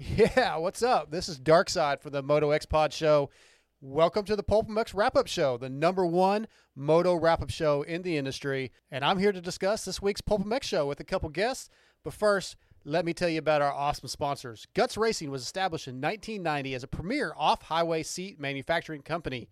Yeah, what's up? This is Darkside for the Moto X Pod Show. Welcome to the Pulp MX Wrap Up Show, the number one moto wrap up show in the industry. And I'm here to discuss this week's Pulp MX show with a couple guests. But first, let me tell you about our awesome sponsors. Guts Racing was established in 1990 as a premier off highway seat manufacturing company,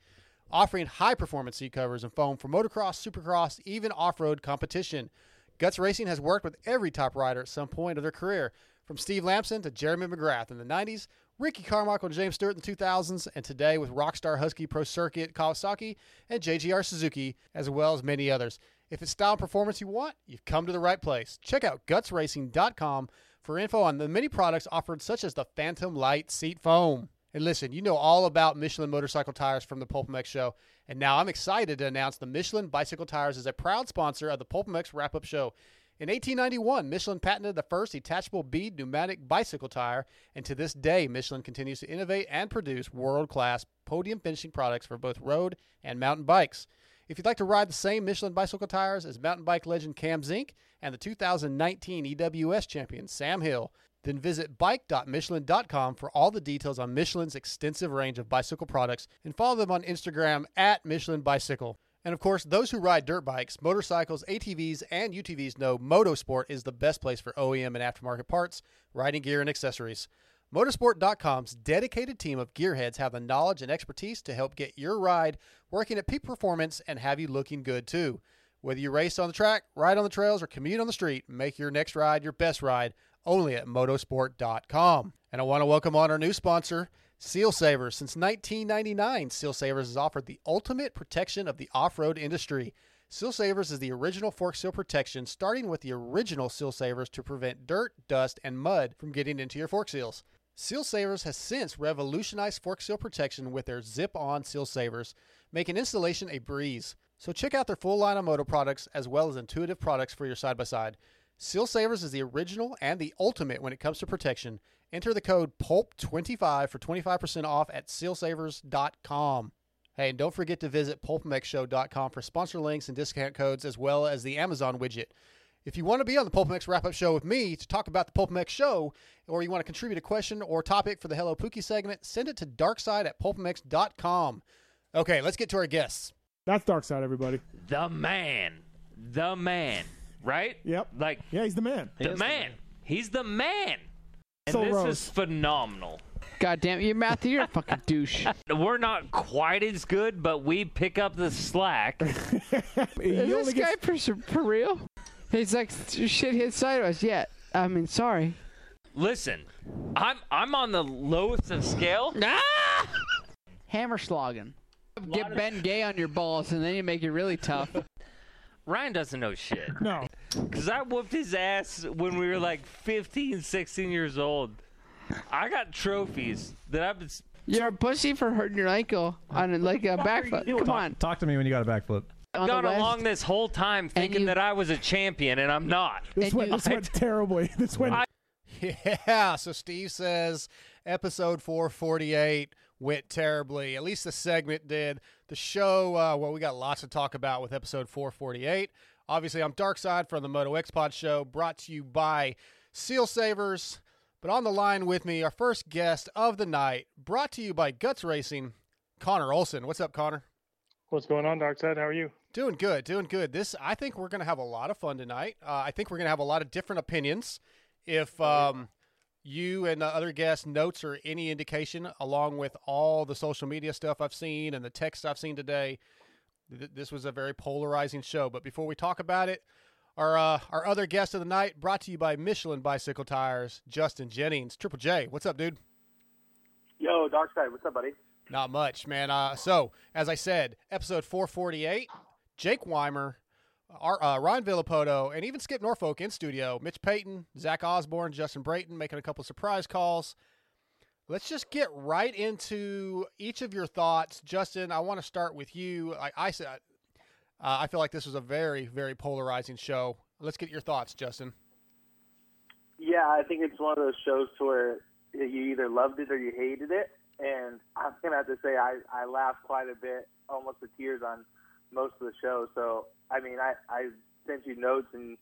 offering high performance seat covers and foam for motocross, supercross, even off road competition. Guts Racing has worked with every top rider at some point of their career, from Steve Lamson to Jeremy McGrath in the 90s, Ricky Carmichael and James Stewart in the 2000s, and today with Rockstar Husky Pro Circuit Kawasaki and JGR Suzuki, as well as many others. If it's style and performance you want, you've come to the right place. Check out gutsracing.com for info on the many products offered, such as the Phantom Light Seat Foam. And listen, you know all about Michelin motorcycle tires from the Pulp MX show, and now I'm excited to announce the Michelin bicycle tires is a proud sponsor of the Pulp MX wrap up show. In 1891, Michelin patented the first detachable bead pneumatic bicycle tire, and to this day, Michelin continues to innovate and produce world class podium finishing products for both road and mountain bikes. If you'd like to ride the same Michelin bicycle tires as mountain bike legend Cam Zink and the 2019 EWS champion Sam Hill, then visit bike.michelin.com for all the details on Michelin's extensive range of bicycle products and follow them on Instagram at Michelin Bicycle. And of course, those who ride dirt bikes, motorcycles, ATVs, and UTVs know Motosport is the best place for OEM and aftermarket parts, riding gear, and accessories. Motosport.com's dedicated team of gearheads have the knowledge and expertise to help get your ride working at peak performance and have you looking good too. Whether you race on the track, ride on the trails, or commute on the street, make your next ride your best ride only at motosport.com. And I want to welcome on our new sponsor, Seal Savers. Since 1999, Seal Savers has offered the ultimate protection of the off road industry. Seal Savers is the original fork seal protection, starting with the original Seal Savers to prevent dirt, dust, and mud from getting into your fork seals. Seal Savers has since revolutionized fork seal protection with their zip on Seal Savers, making installation a breeze. So check out their full line of moto products as well as intuitive products for your side by side. Seal Savers is the original and the ultimate when it comes to protection. Enter the code PULP25 for 25% off at sealsavers.com. Hey, and don't forget to visit pulpmxshow.com for sponsor links and discount codes as well as the Amazon widget. If you want to be on the Pulp MX wrap up show with me to talk about the Pulp MX show, or you want to contribute a question or topic for the Hello Pookie segment, send it to darkside at pulpmx.com. Okay, let's get to our guests. That's Darkside, everybody. the man, the man, right? Yep. Like Yeah, he's the man. the man. He's the man. And So this Rose. is phenomenal. God damn you, Matthew, you're a fucking douche. We're not quite as good, but we pick up the slack. Is only this guy gets- for, for real? He's like, shit hit sideways. Yeah, I mean, sorry. Listen, I'm I'm on the lowest of scale. Ah! Hammer slogging. Get Ben Gay on your balls, and then you make it really tough. Ryan doesn't know shit. no. Because I whooped his ass when we were like 15, 16 years old. I got trophies that I've been. You're a pussy for hurting your ankle on like a back foot. Come on. Talk to me when you got a backflip. I've gone along this whole time thinking you- that I was a champion, and I'm not. This went, you- this went terribly. This went. I- Yeah, so Steve says episode 448 went terribly. At least the segment did. The show, uh, well, we got lots to talk about with episode 448. Obviously, I'm Darkside from the Moto X Pod Show, brought to you by Seal Savers. But on the line with me, our first guest of the night, brought to you by Guts Racing, Connor Olson. What's up, Connor? What's going on, Darkside? How are you? Doing good, doing good. This, I think we're going to have a lot of fun tonight. Uh, I think we're going to have a lot of different opinions. If um, you and the other guests' notes are any indication, along with all the social media stuff I've seen and the text I've seen today, th- this was a very polarizing show. But before we talk about it, our uh, our other guest of the night, brought to you by Michelin Bicycle Tires, Justin Jennings, Triple J. What's up, dude? Yo, Darkside, what's up, buddy? Not much, man. Uh, so, as I said, episode 448, Jake Weimer, our, uh, Ryan Villopoto, and even Skip Norfolk in studio. Mitch Payton, Zach Osborne, Justin Brayton making a couple surprise calls. Let's just get right into each of your thoughts, Justin. I want to start with you. Like I said, uh, I feel like this was a very, very polarizing show. Let's get your thoughts, Justin. Yeah, I think it's one of those shows where you either loved it or you hated it. And I'm gonna have to say I I laughed quite a bit, almost to tears on most of the show. So I mean, I I sent you notes and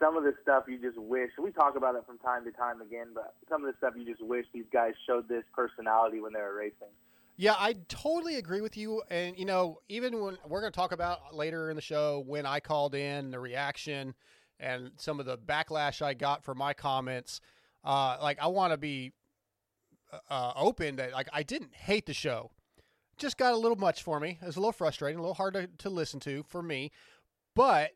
some of the stuff you just wish we talk about it from time to time again, but some of the stuff you just wish these guys showed this personality when they were racing. Yeah, I totally agree with you. And, you know, even when we're going to talk about later in the show when I called in, the reaction and some of the backlash I got for my comments, uh, like, I want to be uh, open that, like, I didn't hate the show. Just got a little much for me. It was a little frustrating, a little hard to, to listen to for me. But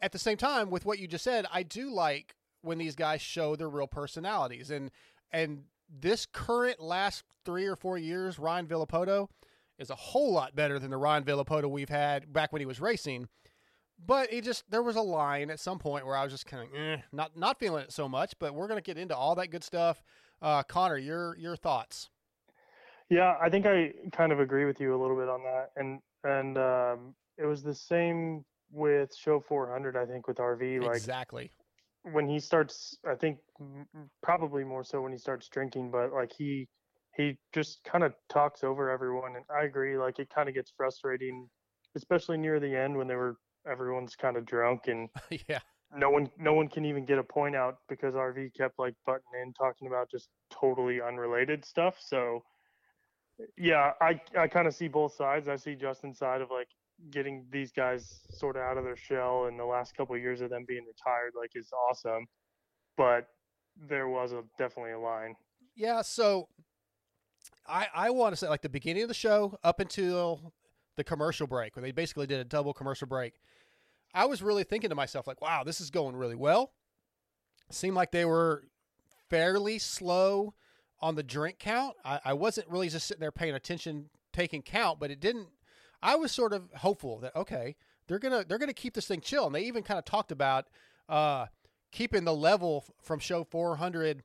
at the same time, with what you just said, I do like when these guys show their real personalities. And, and, this current last three or four years, Ryan Villopoto is a whole lot better than the Ryan Villopoto we've had back when he was racing. But it just there was a line at some point where I was just kind of eh, not not feeling it so much. But we're gonna get into all that good stuff. Uh, Connor, your your thoughts? Yeah, I think I kind of agree with you a little bit on that, and and um, it was the same with Show 400. I think with RV, like exactly when he starts i think probably more so when he starts drinking but like he he just kind of talks over everyone and i agree like it kind of gets frustrating especially near the end when they were everyone's kind of drunk and yeah no one no one can even get a point out because rv kept like butting in talking about just totally unrelated stuff so yeah i i kind of see both sides. I see justin's side of like getting these guys sort of out of their shell and the last couple of years of them being retired like is awesome. But there was a definitely a line. Yeah so i i want to say like the beginning of the show up until the commercial break where they basically did a double commercial break i was really thinking to myself like wow this is going really well. Seemed like they were fairly slow on the drink count. I, I wasn't really just sitting there paying attention taking count but it didn't I was sort of hopeful that okay, they're gonna they're gonna keep this thing chill, and they even kind of talked about uh, keeping the level from show 400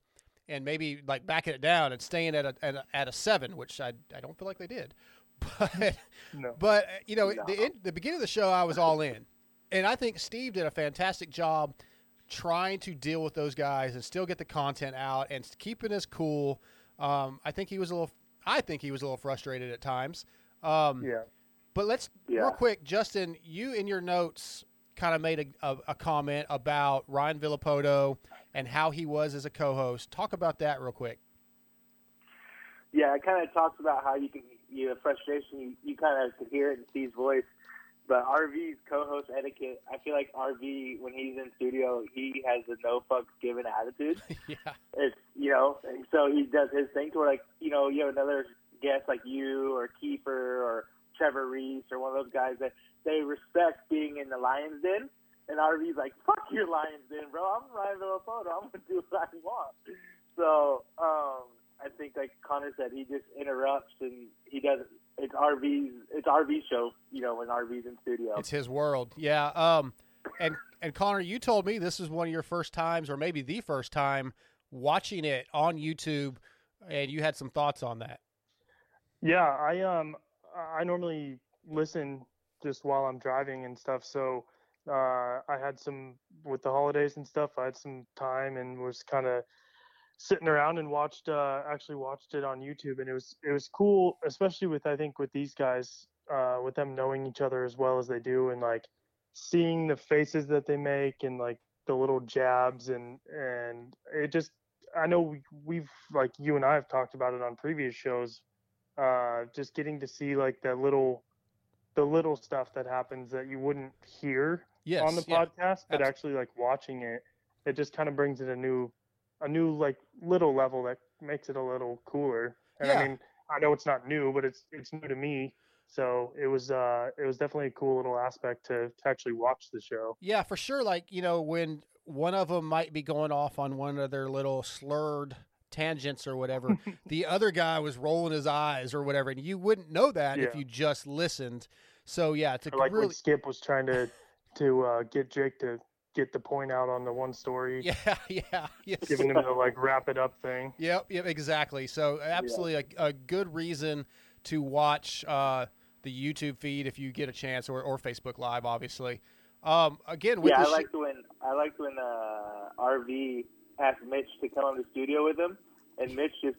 and maybe like backing it down and staying at a at a, at a seven, which I I don't feel like they did, but no. but you know the the beginning of the show I was all in, and I think Steve did a fantastic job trying to deal with those guys and still get the content out and keeping us cool. Um, I think he was a little. I think he was a little frustrated at times. Um, yeah. But let's Yeah. real quick, Justin. You in your notes kind of made a, a, a comment about Ryan Villapoto and how he was as a co-host. Talk about that real quick. Yeah, it kind of talks about how you can, you know, frustration, you, you kind of could hear it in Steve's voice. But RV's co-host etiquette, I feel like RV when he's in studio, he has a no fucks given attitude. yeah. It's you know, and so he does his thing to where like you know you have another guest like you or Kiefer or Trevor Reese or one of those guys that they respect being in the Lions Den, and RV's like fuck your Lions Den, bro. I'm Ryan Villopoto. I'm gonna do what I want. So um, I think like Connor said, he just interrupts and he doesn't. It's RV's. It's RV show. You know when RV's in studio. It's his world. Yeah. Um, and and Connor, you told me this is one of your first times, or maybe the first time, watching it on YouTube, and you had some thoughts on that. Yeah, I um I normally listen just while I'm driving and stuff. So uh, I had some with the holidays and stuff. I had some time and was kind of sitting around and watched uh, actually watched it on YouTube, and it was it was cool, especially with I think with these guys, uh, with them knowing each other as well as they do, and like seeing the faces that they make and like the little jabs and and it just I know we, we've like you and I have talked about it on previous shows uh, just getting to see like the little the little stuff that happens that you wouldn't hear Yes. on the yeah. podcast but Abs- actually like watching it it just kind of brings it a new a new like little level that makes it a little cooler and Yeah. i mean i know it's not new but it's it's new to me so it was uh it was definitely a cool little aspect to, to actually watch the show Yeah, for sure. Like you know, when one of them might be going off on one of their little slurred tangents or whatever, the other guy was rolling his eyes or whatever, and you wouldn't know that if you just listened. So yeah, to a like really when skip was trying to to uh get jake to get the point out on the one story, Yeah, yeah, yes. giving them the like wrap it up thing. Yep, yep, exactly. So absolutely a, a good reason to watch uh, the YouTube feed if you get a chance, or, or Facebook Live, obviously. Um, again, with yeah, the I sh- liked when I liked when uh, RV asked Mitch to come on the studio with him, and Mitch just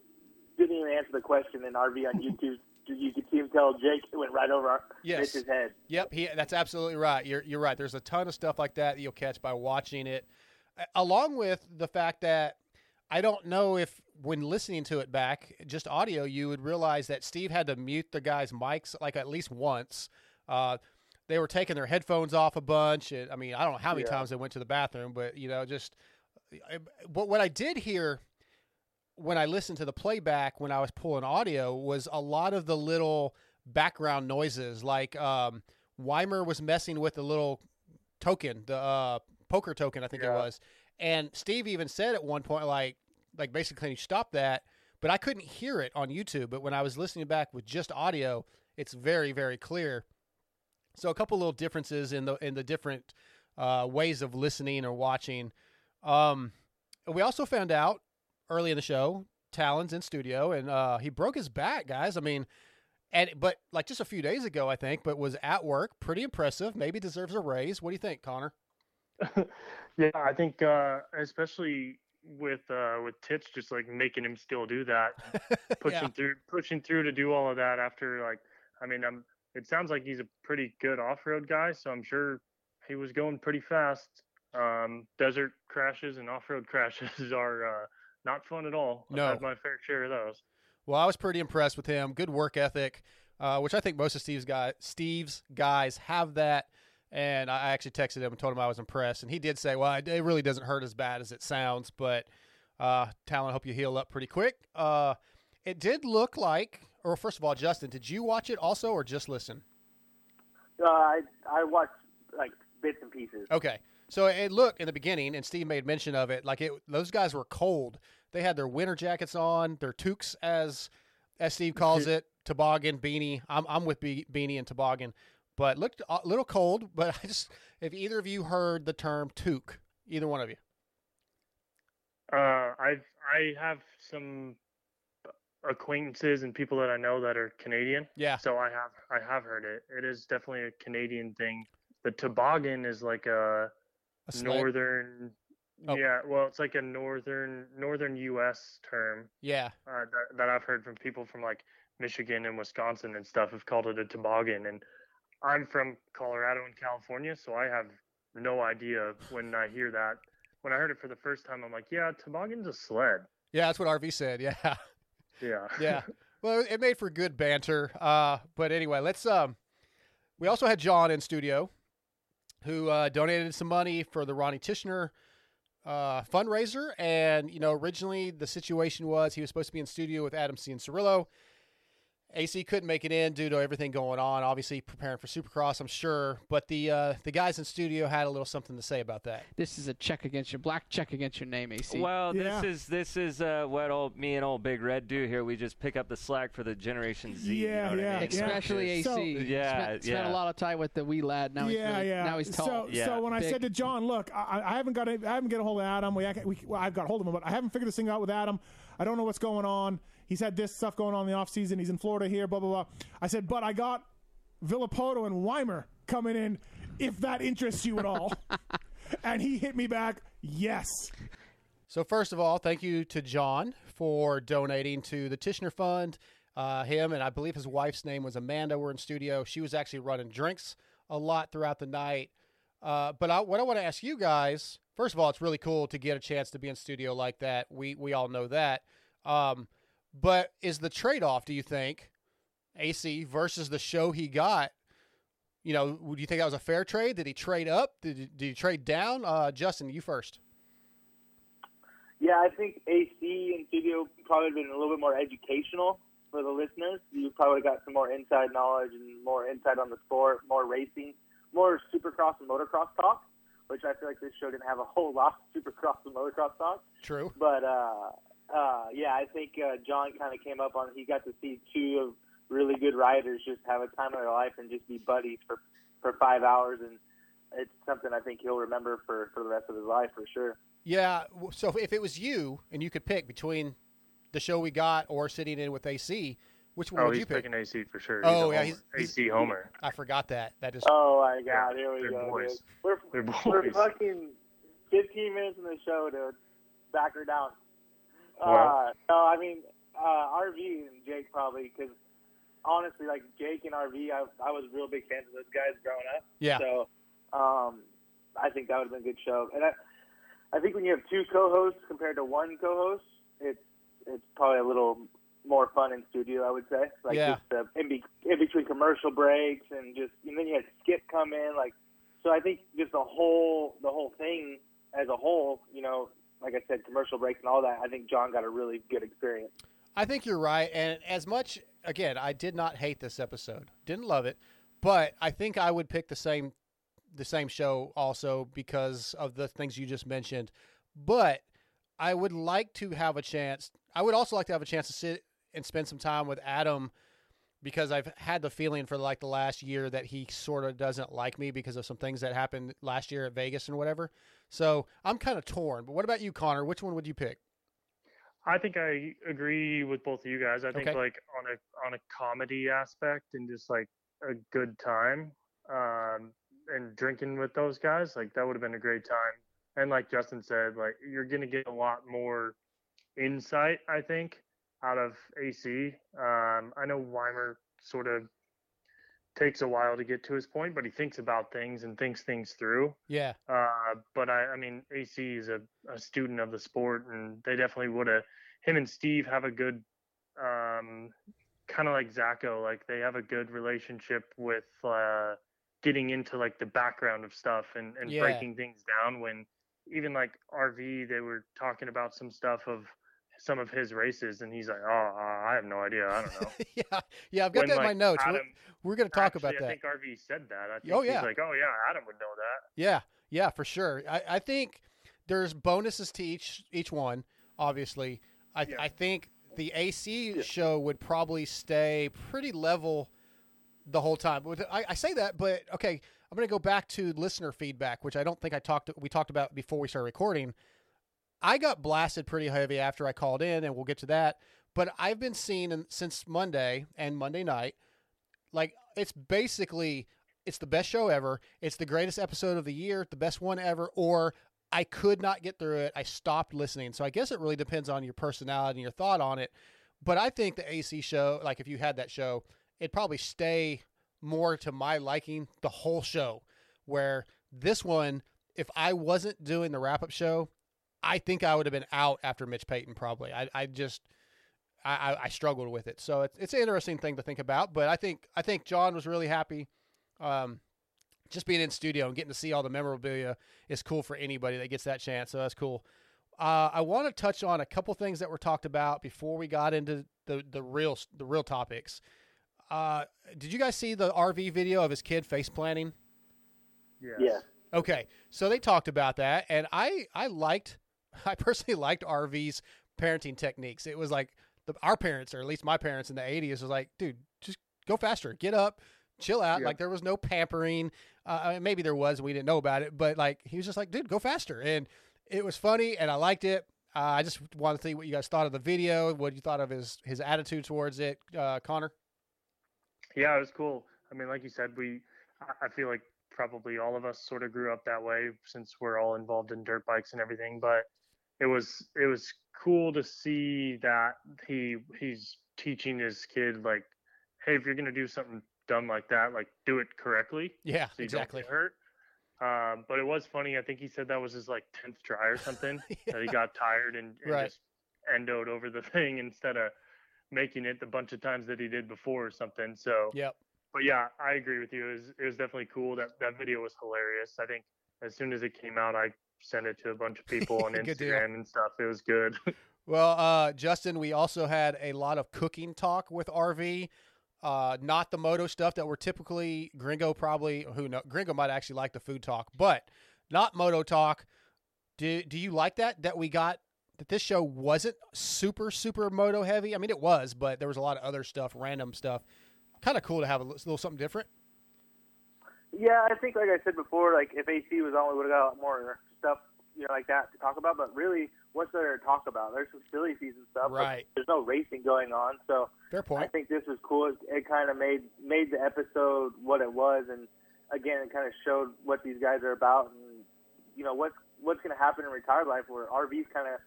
didn't even answer the question. And RV on YouTube, you could see him tell Jake it went right over Yes. Mitch's head. Yep, he, that's absolutely right. You're you're right. There's a ton of stuff like that that you'll catch by watching it, along with the fact that I don't know if when listening to it back, just audio, you would realize that Steve had to mute the guys' mics like at least once. Uh, they were taking their headphones off a bunch. And, I mean, I don't know how many Yeah. times they went to the bathroom, but you know, just but what I did hear when I listened to the playback when I was pulling audio was a lot of the little background noises, like um, Weimer was messing with the little token, the uh, poker token, I think it was, and Steve even said at one point, like, like basically, stop that, but I couldn't hear it on YouTube. But when I was listening back with just audio, it's very, very clear. So a couple little differences in the in the different uh, ways of listening or watching. Um, we also found out early in the show, Talon's in studio, and uh, he broke his back, guys. I mean, and but like just a few days ago, I think, but was at work, pretty impressive. Maybe deserves a raise. What do you think, Connor? Yeah, I think uh, especially with uh, with Titch just like making him still do that, pushing Yeah. through, pushing through to do all of that after like, I mean, um, it sounds like he's a pretty good off-road guy, so I'm sure he was going pretty fast. Um, desert crashes and off-road crashes are uh, not fun at all. No. I've had my fair share of those. Well, I was pretty impressed with him. Good work ethic, uh, which I think most of Steve's guy Steve's guys have that. And I actually texted him and told him I was impressed, and he did say, "Well, it it really doesn't hurt as bad as it sounds, but uh, Talon, hope you heal up pretty quick." Uh, it did look like, or first of all, Justin, did you watch it also, or just listen? Uh, I I watched like bits and pieces. Okay. So it looked in the beginning, and Steve made mention of it. Like it, those guys were cold. They had their winter jackets on, their toques, as as Steve calls it, toboggan, beanie. I'm I'm with be- beanie and toboggan, but looked a little cold. But I just, if either of you heard the term toque, either one of you. Uh, I've I have some acquaintances and people that I know that are Canadian. Yeah. So I have I have heard it. It is definitely a Canadian thing. The toboggan is like a, A northern. Oh. Yeah, well, it's like a northern northern U.S. term Yeah. uh, that, that I've heard from people from like Michigan and Wisconsin and stuff have called it a toboggan. And I'm from Colorado and California, so I have no idea when I hear that. When I heard it for the first time, I'm like, yeah, toboggan's a sled. Yeah, that's what RV said. Yeah. Yeah. yeah. Well, it made for good banter. Uh, but anyway, let's. Um, we also had John in studio, who uh, donated some money for the Ronnie Tichenor uh, fundraiser. And you know, originally the situation was he was supposed to be in studio with Adam Cianciarulo. AC couldn't make it in due to everything going on. Obviously, preparing for Supercross, I'm sure. But the uh, the guys in studio had a little something to say about that. This is a check against your black check against your name, AC. Well, Yeah. this is this is uh, what old me and old Big Red do here. We just pick up the slack for the Generation Z. you Yeah, know what I yeah, mean? Especially AC. So- Yeah, spent, spent a lot of time with the wee lad. Now he's yeah, really, yeah. now he's tall. So, Yeah. so when I Big. said to John, look, I, I haven't got, a, I haven't get a hold of Adam. We, I, we, well, I've got a hold of him, but I haven't figured this thing out with Adam. I don't know what's going on. He's had this stuff going on in the off season. He's in Florida here, blah blah blah. I said, but I got Villopoto and Weimer coming in. If that interests you at all, and he hit me back, yes. So first of all, thank you to John for donating to the Tichenor Fund. Uh, him and I believe his wife's name was Amanda were in studio. She was actually running drinks a lot throughout the night. Uh, but I, what I want to ask you guys, first of all, it's really cool to get a chance to be in studio like that. We we all know that. Um, but is the trade off? Do you think AC versus the show he got? You know, do you think that was a fair trade? Did he trade up? Did he, did he trade down? Uh, Justin, you first. Yeah, I think AC and studio probably been a little bit more educational for the listeners. You probably got some more inside knowledge and more insight on the sport, more racing, more supercross and motocross talk, which I feel like this show didn't have a whole lot of supercross and motocross talk. True. But uh, uh, yeah, I think uh, John kind of came up on. He got to see two of really good riders just have a time of their life and just be buddies for for five hours. And it's something I think he'll remember for for the rest of his life for sure. Yeah. So if it was you and you could pick between the show we got or sitting in with AC, which one Oh, would you pick? Oh, he's picking AC for sure. Oh, he's yeah, homer. he's- he's- AC Homer. I forgot that. That is. Oh my God, here we they're go. boys. Dude. We're They're we're fucking 15 minutes in the show, dude. Back her down. Well- uh, no, I mean uh, RV and Jake probably because honestly, like Jake and RV, I I was real big fans of those guys growing up. Yeah. So um, I think that would have been a good show. And I I think when you have two co-hosts compared to one co-host, it's it's probably a little more fun in studio. I would say, like Yeah. just uh, in, be, in between commercial breaks and just and then you had Skip come in, like so. I think just the whole the whole thing as a whole, you know, like I said, commercial breaks and all that. I think John got a really good experience. I think you're right. And as much, again, I did not hate this episode. Didn't love it, but I think I would pick the same, the same show also because of the things you just mentioned. But I would like to have a chance. I would also like to have a chance to sit and spend some time with Adam because I've had the feeling for like the last year that he sort of doesn't like me because of some things that happened last year at Vegas and whatever. So I'm kind of torn. But what about you, Connor? Which one would you pick? I think I agree with both of you guys. I think Okay. like on a on a comedy aspect and just like a good time, um, and drinking with those guys, like that would have been a great time. And like Justin said, like you're gonna get a lot more insight, I think, out of AC. Um, I know Weimer sort of takes a while to get to his point, but he thinks about things and thinks things through. Yeah. Uh, but I, I mean, AC is a, a student of the sport, and they definitely would have. Him and Steve have a good, um, kind of like Zacho, like they have a good relationship with uh, getting into like the background of stuff and, and Yeah. breaking things down. When even like RV, they were talking about some stuff of some of his races, and he's like, "Oh, uh, I have no idea. I don't know." yeah, yeah, I've got When, that in my like, notes. We're- we're going to talk Actually, about that. I think RV said that. I think Oh, he's yeah. like, "Oh yeah, Adam would know that." Yeah, yeah, for sure. I, I think there's bonuses to each each one. Obviously, I Yeah. I think the AC show would probably stay pretty level the whole time. I, I say that, but okay, I'm going to go back to listener feedback, which I don't think I talked we talked about before we started recording. I got blasted pretty heavy after I called in, and we'll get to that. But I've been seeing in- since Monday and Monday night, like it's basically it's the best show ever. It's the greatest episode of the year, the best one ever, or I could not get through it. I stopped listening. So I guess it really depends on your personality and your thought on it. But I think the AC show, like if you had that show, it'd probably stay more to my liking the whole show. Where this one, if I wasn't doing the wrap up show, I think I would have been out after Mitch Payton probably. I, I just I, I, I struggled with it. So it's it's an interesting thing to think about. But I think I think John was really happy. Um, just being in studio and getting to see all the memorabilia is cool for anybody that gets that chance. So that's cool. Uh, I want to touch on a couple things that were talked about before we got into the the real the real topics. Uh, did you guys see the RV video of his kid face planting? Yes. Yeah. Okay, so they talked about that, and I I liked, I personally liked RV's parenting techniques. It was like the, our parents, or at least my parents in the '80s, was like, dude, just go faster, get up, chill out. Yep. Like there was no pampering. Uh, I mean, maybe there was, we didn't know about it, but like he was just like, dude, go faster, and it was funny, and I liked it. Uh, I just want to see what you guys thought of the video, what you thought of his his attitude towards it, uh, Connor. Yeah, it was cool. I mean, like you said, we I feel like probably all of us sort of grew up that way since we're all involved in dirt bikes and everything. But it was it was cool to see that he he's teaching his kid like, hey, if you're gonna do something dumb like that, like do it correctly. Yeah, so you exactly. Don't get hurt. Um, but it was funny. I think he said that was his like tenth try or something. That he got tired and, and Right. just endoed over the thing instead of making it the bunch of times that he did before or something. So Yep. but yeah, I agree with you. It was, it was definitely cool. That that video was hilarious. I think as soon as it came out, I sent it to a bunch of people on Good deal. Instagram and stuff. It was good. Well, uh, Justin, we also had a lot of cooking talk with RV. Uh, not the moto stuff that we're typically Gringo probably who know Gringo might actually like the food talk, but not moto talk. Do do you like that that we got that this show wasn't super super moto heavy? I mean, it was, but there was a lot of other stuff, random stuff. Kind of cool to have a little something different. Yeah, I think like I said before, like if AC was on, we would have got a lot more stuff, you know, like that to talk about. But really, what's there to talk about? There's some silly season stuff. Right. There's no racing going on, so Fair I think this was cool. It, it kind of made made the episode what it was, and again, it kind of showed what these guys are about, and you know what's what's going to happen in retired life, where RVs kind of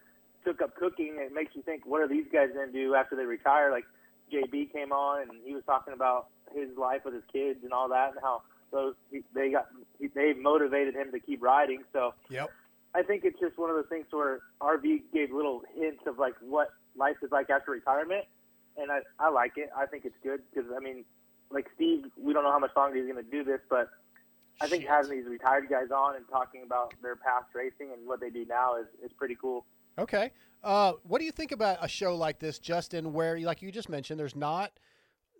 took up cooking. It makes you think, what are these guys going to do after they retire? Like JB came on, and he was talking about his life with his kids and all that, and how those they got they motivated him to keep riding. So Yep. I think it's just one of those things where RV gave little hints of like what life is like after retirement, and I I like it. I think it's good because I mean, like Steve, we don't know how much longer he's going to do this, but I think Shit. having these retired guys on and talking about their past racing and what they do now is is pretty cool. Okay. Uh, what do you think about a show like this, Justin, where, like you just mentioned, there's not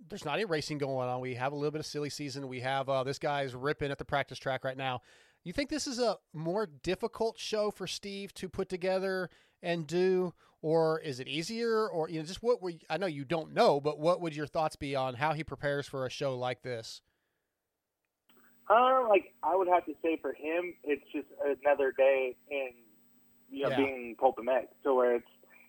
there's not any racing going on. We have a little bit of silly season. We have uh, this guy's ripping at the practice track right now. You think this is a more difficult show for Steve to put together and do, or is it easier? Or you know, just what were I know you don't know, but what would your thoughts be on how he prepares for a show like this? Uh, like I would have to say for him, it's just another day in you know Yeah. being Pulp MX, so where it's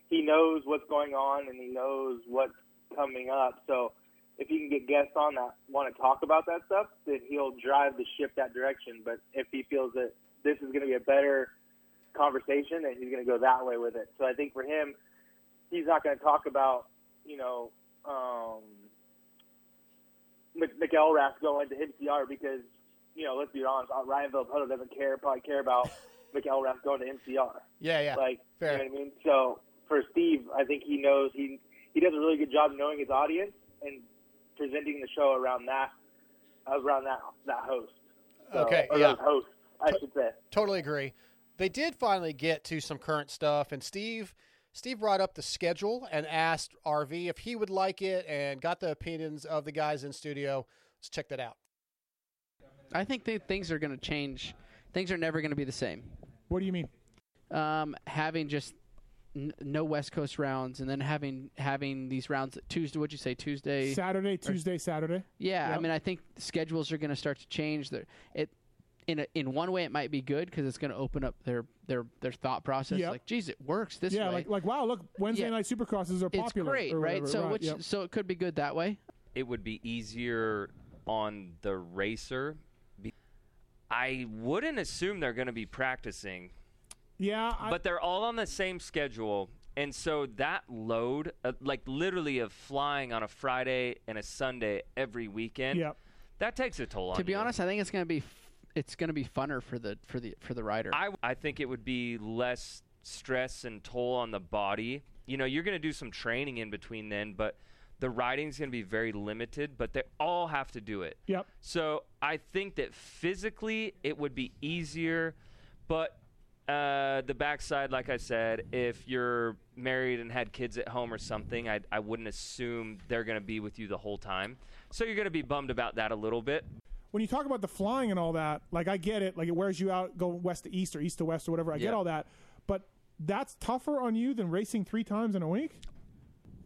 he knows what's going on and he knows what's coming up. So if he can get guests on that want to talk about that stuff, then he'll drive the ship that direction. But if he feels that this is going to be a better conversation, then he's going to go that way with it. So I think for him, he's not going to talk about you know. Um, Mc- McElrath going to MCR because, you know, let's be honest, uh, Ryan Villopoto doesn't care, probably care about McElrath going to MCR. Yeah, yeah. Like, Fair. you know what I mean? So for Steve, I think he knows he he does a really good job knowing his audience and presenting the show around that around that that host. So, Okay, or yeah. host, hosts, I should say. Totally agree. They did finally get to some current stuff, and Steve Steve brought up the schedule and asked RV if he would like it, and got the opinions of the guys in studio. Let's check that out. I think that things are going to change. Things are never going to be the same. What do you mean? Um, having just n- no West Coast rounds, and then having having these rounds Tuesday. What'd you say? Tuesday, Saturday, Tuesday, Saturday. Yeah, I mean, I think schedules are going to start to change. They're, it in a, in one way, it might be good because it's going to open up their their their thought process. Yep. Like, geez, it works this yeah, way. like like wow, look, Wednesday Yeah. night supercrosses are popular. it's popular. great, or right? So right, which yep. so it could be good that way. it would be easier on the racer. I wouldn't assume they're going to be practicing, yeah, I, but they're all on the same schedule. And so that load, uh, like literally of flying on a Friday and a Sunday every weekend, Yep. that takes a toll on To be you. honest, I think it's going to be f- it's going to be funner for the for the for the rider. I, I think it would be less stress and toll on the body. You know, you're going to do some training in between then, but the riding's going to be very limited, but they all have to do it. Yep. So I think that physically it would be easier, but uh, the backside, like I said, if you're married and had kids at home or something, I, I wouldn't assume they're going to be with you the whole time. So you're going to be bummed about that a little bit. when you talk about the flying and all that, like I get it, like it wears you out, go west to east or east to west or whatever. I get all that, but that's tougher on you than racing three times in a week.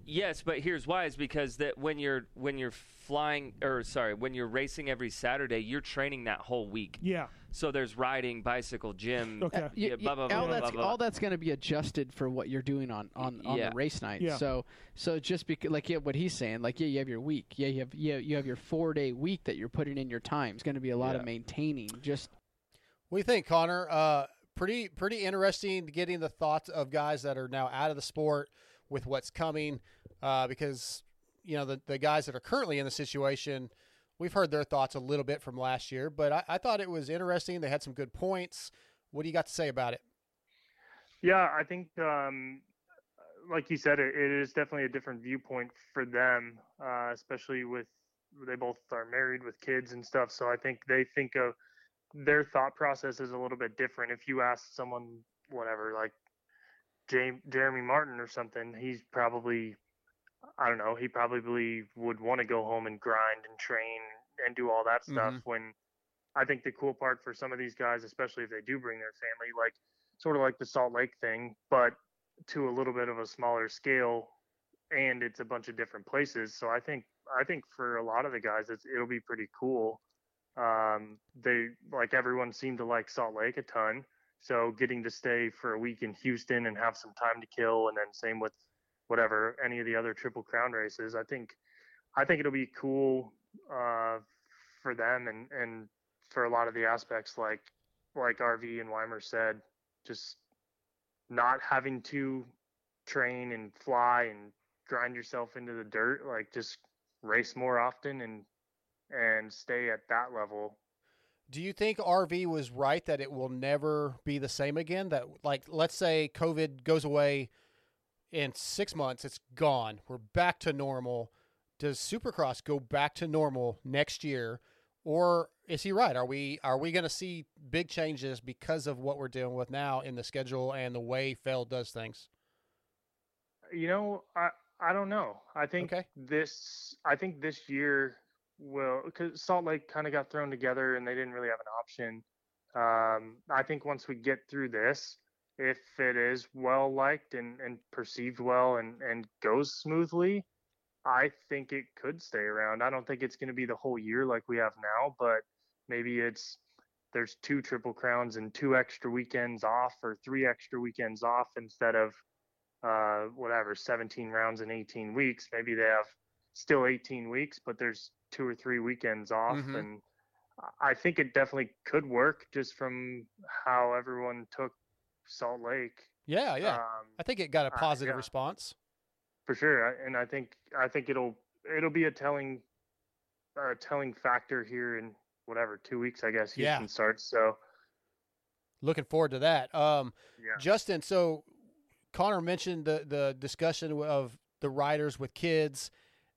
Yes, but here's why: is because that when you're when you're flying, or sorry, when you're racing every Saturday, you're training that whole week. Yeah. So there's riding, bicycle, gym. Okay. Y- Yeah, y- blah, blah, blah, all blah, that's blah, blah. all that's going to be adjusted for what you're doing on on, on Yeah. the race night. Yeah. So so just because like yeah, what he's saying, like yeah, you have your week. Yeah, you have yeah, you have your four day week that you're putting in your time. It's going to be a lot of maintaining. Just What do you think, Connor? Uh, pretty pretty interesting getting the thoughts of guys that are now out of the sport with what's coming, uh, because you know the the guys that are currently in the situation, we've heard their thoughts a little bit from last year, but I, I thought it was interesting. They had some good points. What do you got to say about it? Yeah, I think, um, like you said, it, it is definitely a different viewpoint for them, uh, especially with they both are married with kids and stuff. So I think they think of their thought process is a little bit different. If you ask someone, whatever, like Jeremy Martin or something, he's probably, I don't know, he probably would want to go home and grind and train and do all that stuff. Mhm. When I think the cool part for some of these guys, especially if they do bring their family, like sort of like the Salt Lake thing, but to a little bit of a smaller scale, and it's a bunch of different places. So I think I think for a lot of the guys, it's, it'll be pretty cool. Um, they like everyone seemed to like Salt Lake a ton. So getting to stay for a week in Houston and have some time to kill, and then same with whatever any of the other Triple Crown races. I think I think it'll be cool uh, for them and and for a lot of the aspects like like RV and Weimer said, just not having to train and fly and grind yourself into the dirt, like just race more often and and stay at that level. Do you think RV was right that it will never be the same again? That like let's say COVID goes away in 6 months, it's gone. We're back to normal. Does Supercross go back to normal next year? Or is he right? Are we are we going to see big changes because of what we're dealing with now in the schedule and the way Feld does things? You know, I I don't know. I think Okay. this I think this year will because Salt Lake kind of got thrown together and they didn't really have an option. Um, I think once we get through this, if it is well liked and, and perceived well and, and goes smoothly, I think it could stay around. I don't think it's going to be the whole year like we have now, but maybe it's there's two triple crowns and two extra weekends off or three extra weekends off instead of uh, whatever 17 rounds in 18 weeks. Maybe they have still 18 weeks, but there's two or three weekends off, Mhm. and I think it definitely could work just from how everyone took Salt Lake. Yeah, yeah. Um, I think it got a uh, positive yeah. response. for sure, and I think I think it'll it'll be a telling a telling factor here in whatever two weeks, I guess Yeah. Houston starts. So Looking forward to that. Um, yeah, Justin, so Connor mentioned the the discussion of the riders with kids,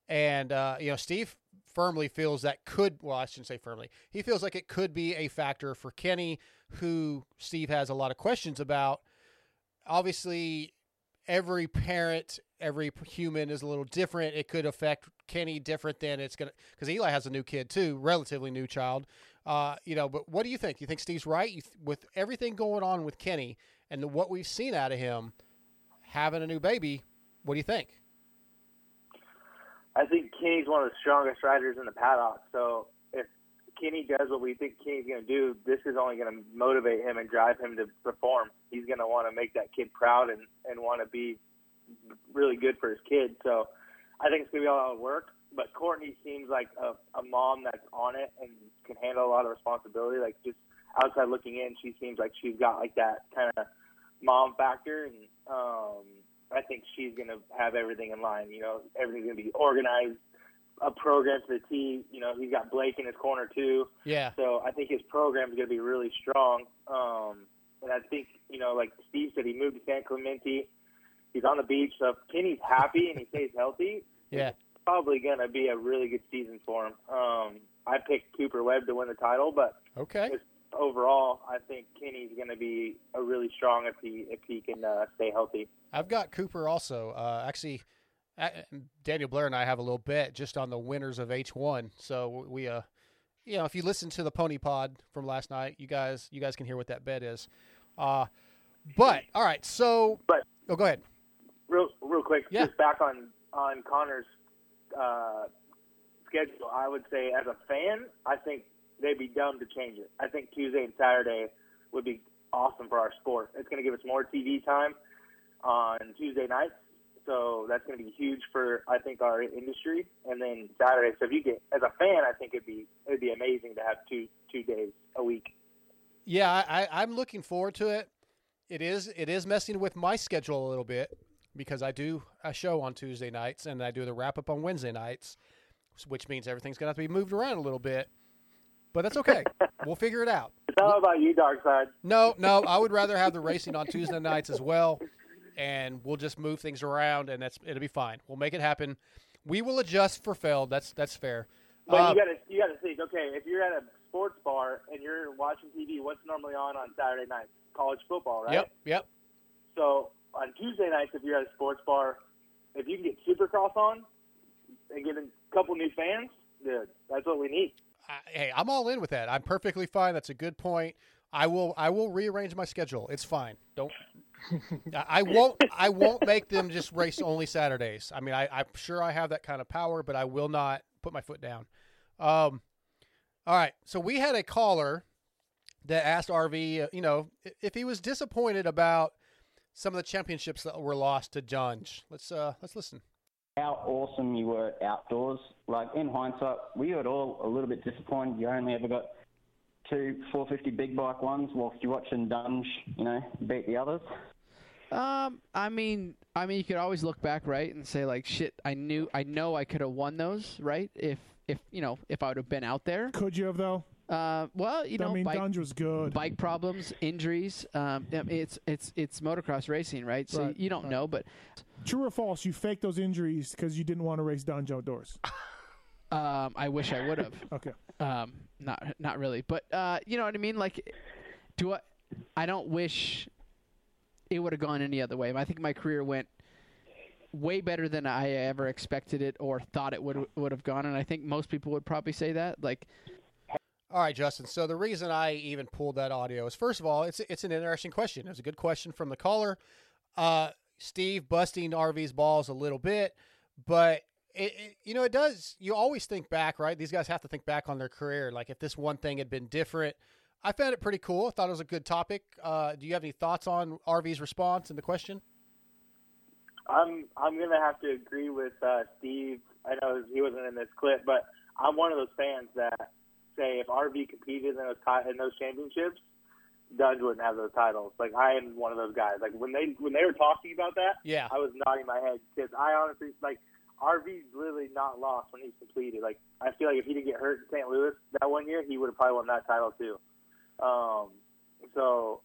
and uh, you know Steve firmly feels that could. Well, I shouldn't say firmly. He feels like it could be a factor for Kenny, who Steve has a lot of questions about. Obviously, every parent, every human is a little different. It could affect Kenny different than it's gonna because Eli has a new kid too, relatively new child. Uh, you know, but what do you think? You think Steve's right th- with everything going on with Kenny and the, what we've seen out of him having a new baby? What do you think? I think Kenny's one of the strongest riders in the paddock. So if Kenny does what we think Kenny's going to do, this is only going to motivate him and drive him to perform. He's going to want to make that kid proud and and want to be really good for his kid. So I think it's going to be all out work. But Courtney seems like a, a mom that's on it and can handle a lot of responsibility. Like just outside looking in, she seems like she's got like that kind of mom factor, and um, I think she's going to have everything in line. You know, everything's going to be organized, a program to the T. You know, he's got Blake in his corner too. Yeah, So I think his program's going to be really strong. Um, and I think, you know, like Steve said, he moved to San Clemente. He's on the beach. So if Kenny's happy and he stays healthy, yeah. probably going to be a really good season for him. Um, I picked Cooper Webb to win the title, but Okay. overall, I think Kenny's going to be a really strong if he if he can uh, stay healthy. I've got Cooper also. Uh, actually, Daniel Blair and I have a little bet just on the winners of H1. So we, uh, you know, if you listen to the Pony Pod from last night, you guys, you guys can hear what that bet is. Uh, but all right, so But oh, go ahead. real real quick, Yeah. just back on on Connor's uh, schedule, I would say as a fan, I think they'd be dumb to change it. I think Tuesday and Saturday would be awesome for our sport. It's going to give us more TV time on Tuesday nights, so that's going to be huge for I think our industry. And then Saturday, so if you get as a fan, I think it'd be it'd be amazing to have two two days a week. Yeah, I, I'm looking forward to it. It is it is messing with my schedule a little bit because I do a show on Tuesday nights and I do the wrap up on Wednesday nights, which means everything's gonna have to be moved around a little bit. But that's okay. we'll figure it out. It's all about you, Dark Side. No, no, I would rather have the racing on Tuesday nights as well, and we'll just move things around, and that's it'll be fine. We'll make it happen. We will adjust for Feld. That's that's fair. But Uh, you gotta you gotta think. Okay, if you're at a sports bar and you're watching TV, what's normally on on Saturday night? College football, right? Yep, yep. So on Tuesday nights, if you're at a sports bar, if you can get Supercross on and get a couple new fans, dude, that's what we need. I, hey, I'm all in with that. I'm perfectly fine. That's a good point. I will I will rearrange my schedule. It's fine. Don't I won't I won't make them just race only Saturdays. I mean I, I'm sure I have that kind of power, but I will not put my foot down. Um All right. So we had a caller that asked RV, uh, you know, if he was disappointed about some of the championships that were lost to Dungey. Let's uh let's listen. how awesome you were outdoors. Like in hindsight, we were all a little bit disappointed. You only ever got two 450 big bike ones, whilst you're watching Dunge, you know, beat the others. Um, I mean, I mean, you could always look back, right, and say like, shit, I knew, I know, I could have won those, right? If, if you know, if I would have been out there. Could you have though? Uh, well, you know, I know, mean, bike, Dunge was good. bike problems, injuries. Um, it's it's it's motocross racing, right? So Right, you don't right. know, but True or false? You faked those injuries because you didn't want to race Dunge outdoors. um, I wish I would have. Okay. Um, not not really, but uh, you know what I mean. Like, do I? I don't wish it would have gone any other way. I think my career went way better than I ever expected it or thought it would would have gone, and I think most people would probably say that. Like, All right, Justin. So the reason I even pulled that audio is first of all, it's it's an interesting question. It was a good question from the caller. Uh, Steve busting RV's balls a little bit, but it, it, you know it does. You always think back, right? These guys have to think back on their career. Like if this one thing had been different, I found it pretty cool. I thought it was a good topic. Uh, do you have any thoughts on RV's response and the question? I'm I'm gonna have to agree with uh, Steve. I know he wasn't in this clip, but I'm one of those fans that say if RV competed in those in those championships, Dunge wouldn't have those titles. Like I am one of those guys. Like when they when they were talking about that, Yeah. I was nodding my head because I honestly like RV's literally not lost when he's completed. Like I feel like if he didn't get hurt in St. Louis that one year, he would have probably won that title too. Um, so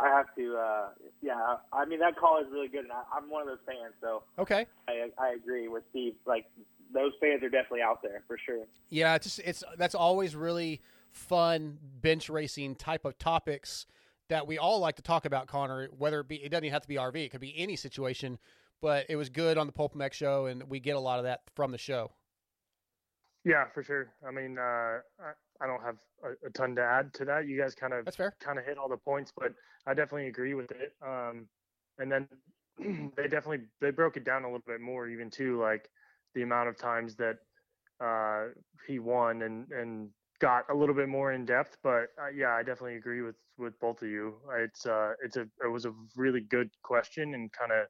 I have to, uh, yeah. I mean that call is really good, and I, I'm one of those fans. So Okay. I, I agree with Steve. Like those fans are definitely out there for sure. Yeah, it's just, it's that's always really fun bench racing type of topics that we all like to talk about, Connor. Whether it be it doesn't even have to be RV, it could be any situation. But it was good on the Pulp MX show, and we get a lot of that from the show. Yeah, for sure. I mean, uh, I, I don't have a, a ton to add to that. You guys kind of That's fair. kind of hit all the points, but I definitely agree with it. Um, and then they definitely they broke it down a little bit more, even too, like the amount of times that uh, he won and and got a little bit more in depth. But uh, yeah, I definitely agree with with both of you. It's uh, it's a it was a really good question and kind of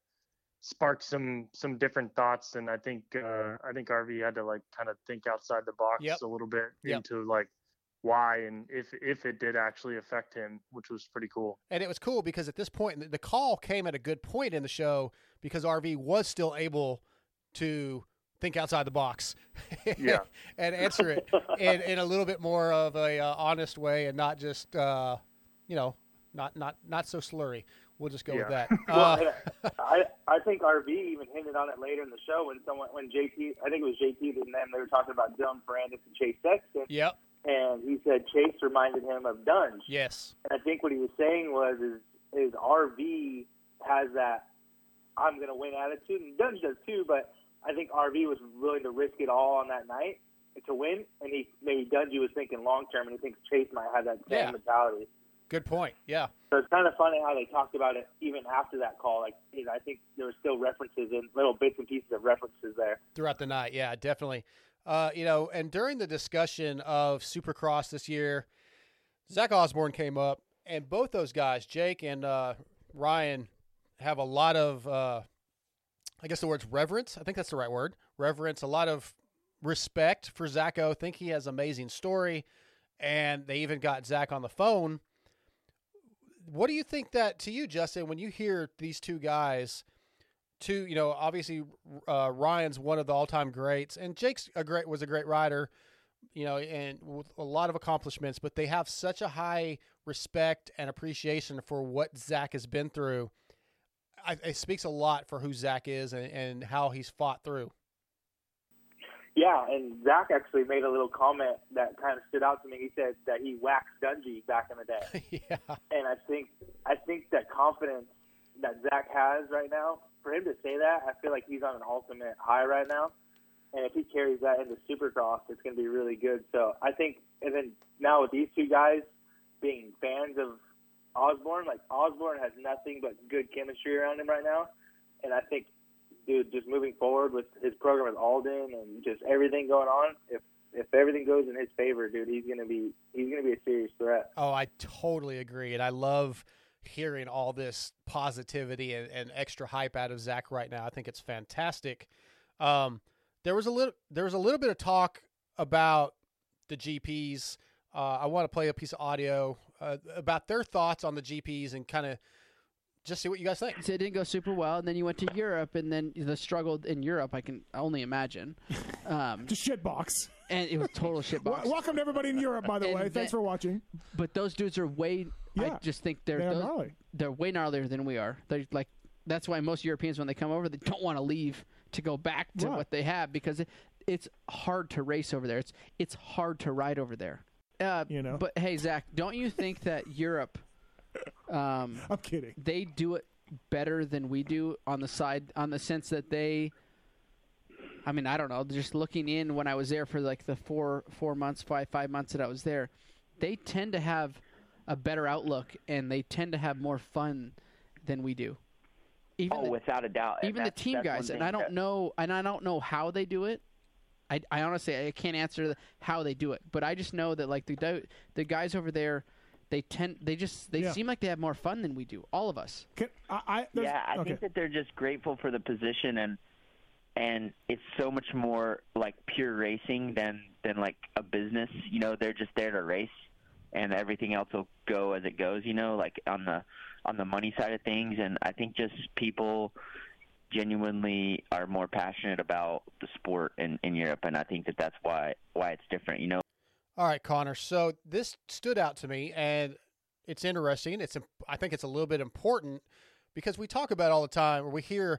sparked some some different thoughts and i think uh i think rv had to like kind of think outside the box Yep. a little bit Yep. into like why and if if it did actually affect him which was pretty cool And it was cool because at this point, the- call came at a good point in the show because RV was still able to think outside the box, Yeah. and answer it in, in a little bit more of a uh, honest way and not just uh, you know not not not so slurry. We'll just go with Yeah. that. Well, Uh, I I think RV even hinted on it later in the show when someone when JT I think it was JT and them they were talking about Dylan Ferrandis and Chase Sexton yep. and he said Chase reminded him of Dunge. Yes. And I think what he was saying was is is RV has that I'm gonna win attitude and Dunge does too, but I think RV was willing to risk it all on that night to win and he maybe Dungey was thinking long term and he thinks Chase might have that same Yeah. mentality. Good point. Yeah. So it's kind of funny how they talked about it even after that call. Like, you know, I think there were still references and little bits and pieces of references there. throughout the night. Yeah, definitely. Uh, you know, and during the discussion of Supercross this year, Zach Osborne came up, and both those guys, Jake and uh, Ryan, have a lot of, uh, I guess the word's reverence. I think that's the right word. Reverence. A lot of respect for Zacho. Think he has amazing story, and they even got Zach on the phone. What do you think that to you, Justin, when you hear these two guys? two, you know, obviously uh, Ryan's one of the all-time greats, and Jake's a great was a great rider, you know, and with a lot of accomplishments. But they have such a high respect and appreciation for what Zach has been through. I, it speaks a lot for who Zach is and, and how he's fought through. Yeah, and Zach actually made a little comment that kind of stood out to me. He said that he waxed Dungey back in the day. yeah, and I think I think that confidence that Zach has right now, for him to say that, I feel like he's on an ultimate high right now. And if he carries that into Supercross, it's going to be really good. So I think, and then now with these two guys being fans of Osborne, like Osborne has nothing but good chemistry around him right now, and I think, dude, just moving forward with his program with Aldon and just everything going on, if if everything goes in his favor, dude, he's gonna be he's gonna be a serious threat. Oh, I totally agree, and I love hearing all this positivity and, and extra hype out of Zach right now. I think it's fantastic. Um, there was a little there was a little bit of talk about the GPs. Uh, I want to play a piece of audio uh, about their thoughts on the GPs and kind of just see what you guys think. So it didn't go super well, and then you went to Europe, and then the struggle in Europe, I can only imagine. Um, Just shitbox. and it was total shitbox. Wel- Welcome to everybody in Europe, by the And way. that- Thanks for watching. But those dudes are way. I just think they're They're those- gnarly. they're way gnarlier than we are. They're like that's why most Europeans when they come over they don't want to leave to go back to Right. what they have because it, it's hard to race over there. It's it's hard to ride over there. Uh, You know. But hey, Zach, don't you think that Europe? Um, I'm kidding. They do it better than we do on the side on the sense that they. I mean, I don't know. Just looking in when I was there for like the four four months, five five months that I was there, they tend to have a better outlook and they tend to have more fun than we do. Even oh, the, without a doubt. Even the team guys, and I don't that- know, and I don't know how they do it. I, I honestly I can't answer how they do it, but I just know that like the the guys over there, they tend they just they Yeah. seem like they have more fun than we do. All of us. Can, I, I, yeah, I okay. think that they're just grateful for the position and and it's so much more like pure racing than than like a business. You know, they're just there to race and everything else will go as it goes, you know, like on the on the money side of things and I think just people genuinely are more passionate about the sport in, in Europe and I think that that's why why it's different, you know. All right, Connor. So this stood out to me, and it's interesting. It's I think it's a little bit important because we talk about all the time. Or we hear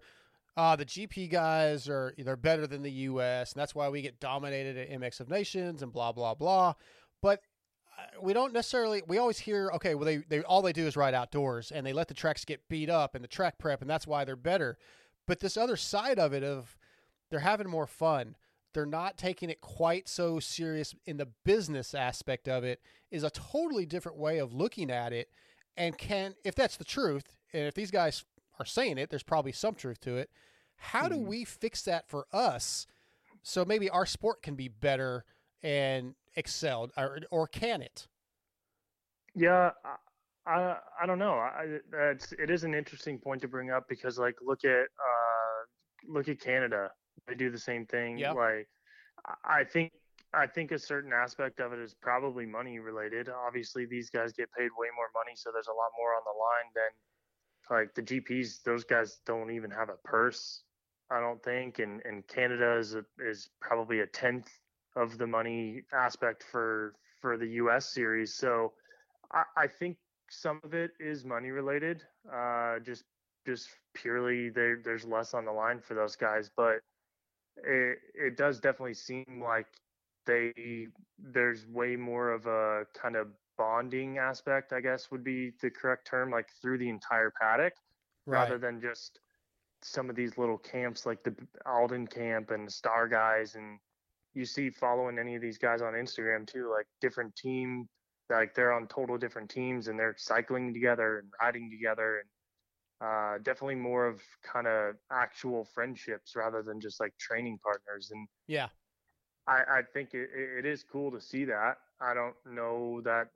uh, the GP guys are they're better than the U.S. and that's why we get dominated at MX of Nations and blah blah blah. But uh, we don't necessarily. We always hear okay, well they they all they do is ride outdoors and they let the tracks get beat up and the track prep and that's why they're better. But this other side of it of they're having more fun they're not taking it quite so serious in the business aspect of it is a totally different way of looking at it and can if that's the truth and if these guys are saying it there's probably some truth to it how do we fix that for us so maybe our sport can be better and excelled or, or can it Yeah, I, I, I don't know. I, it's it is an interesting point to bring up because like look at uh look at Canada. They do the same thing. Yeah. Like I- I think I think a certain aspect of it is probably money related. Obviously, these guys get paid way more money, so there's a lot more on the line than like the GPs. Those guys don't even have a purse, I don't think. And and Canada is a, is probably a tenth of the money aspect for for the U.S. series. So I, I think some of it is money related. Uh, just just purely there there's less on the line for those guys, but it it does definitely seem like they there's way more of a kind of bonding aspect, I guess would be the correct term, like through the entire paddock, rather than just some of these little camps like the Aldon camp and the Star Guys, and you see following any of these guys on Instagram too, like different team, like they're on total different teams and they're cycling together and riding together and uh, definitely more of kind of actual friendships rather than just like training partners. And yeah I, I think it, it is cool to see that. I don't know that.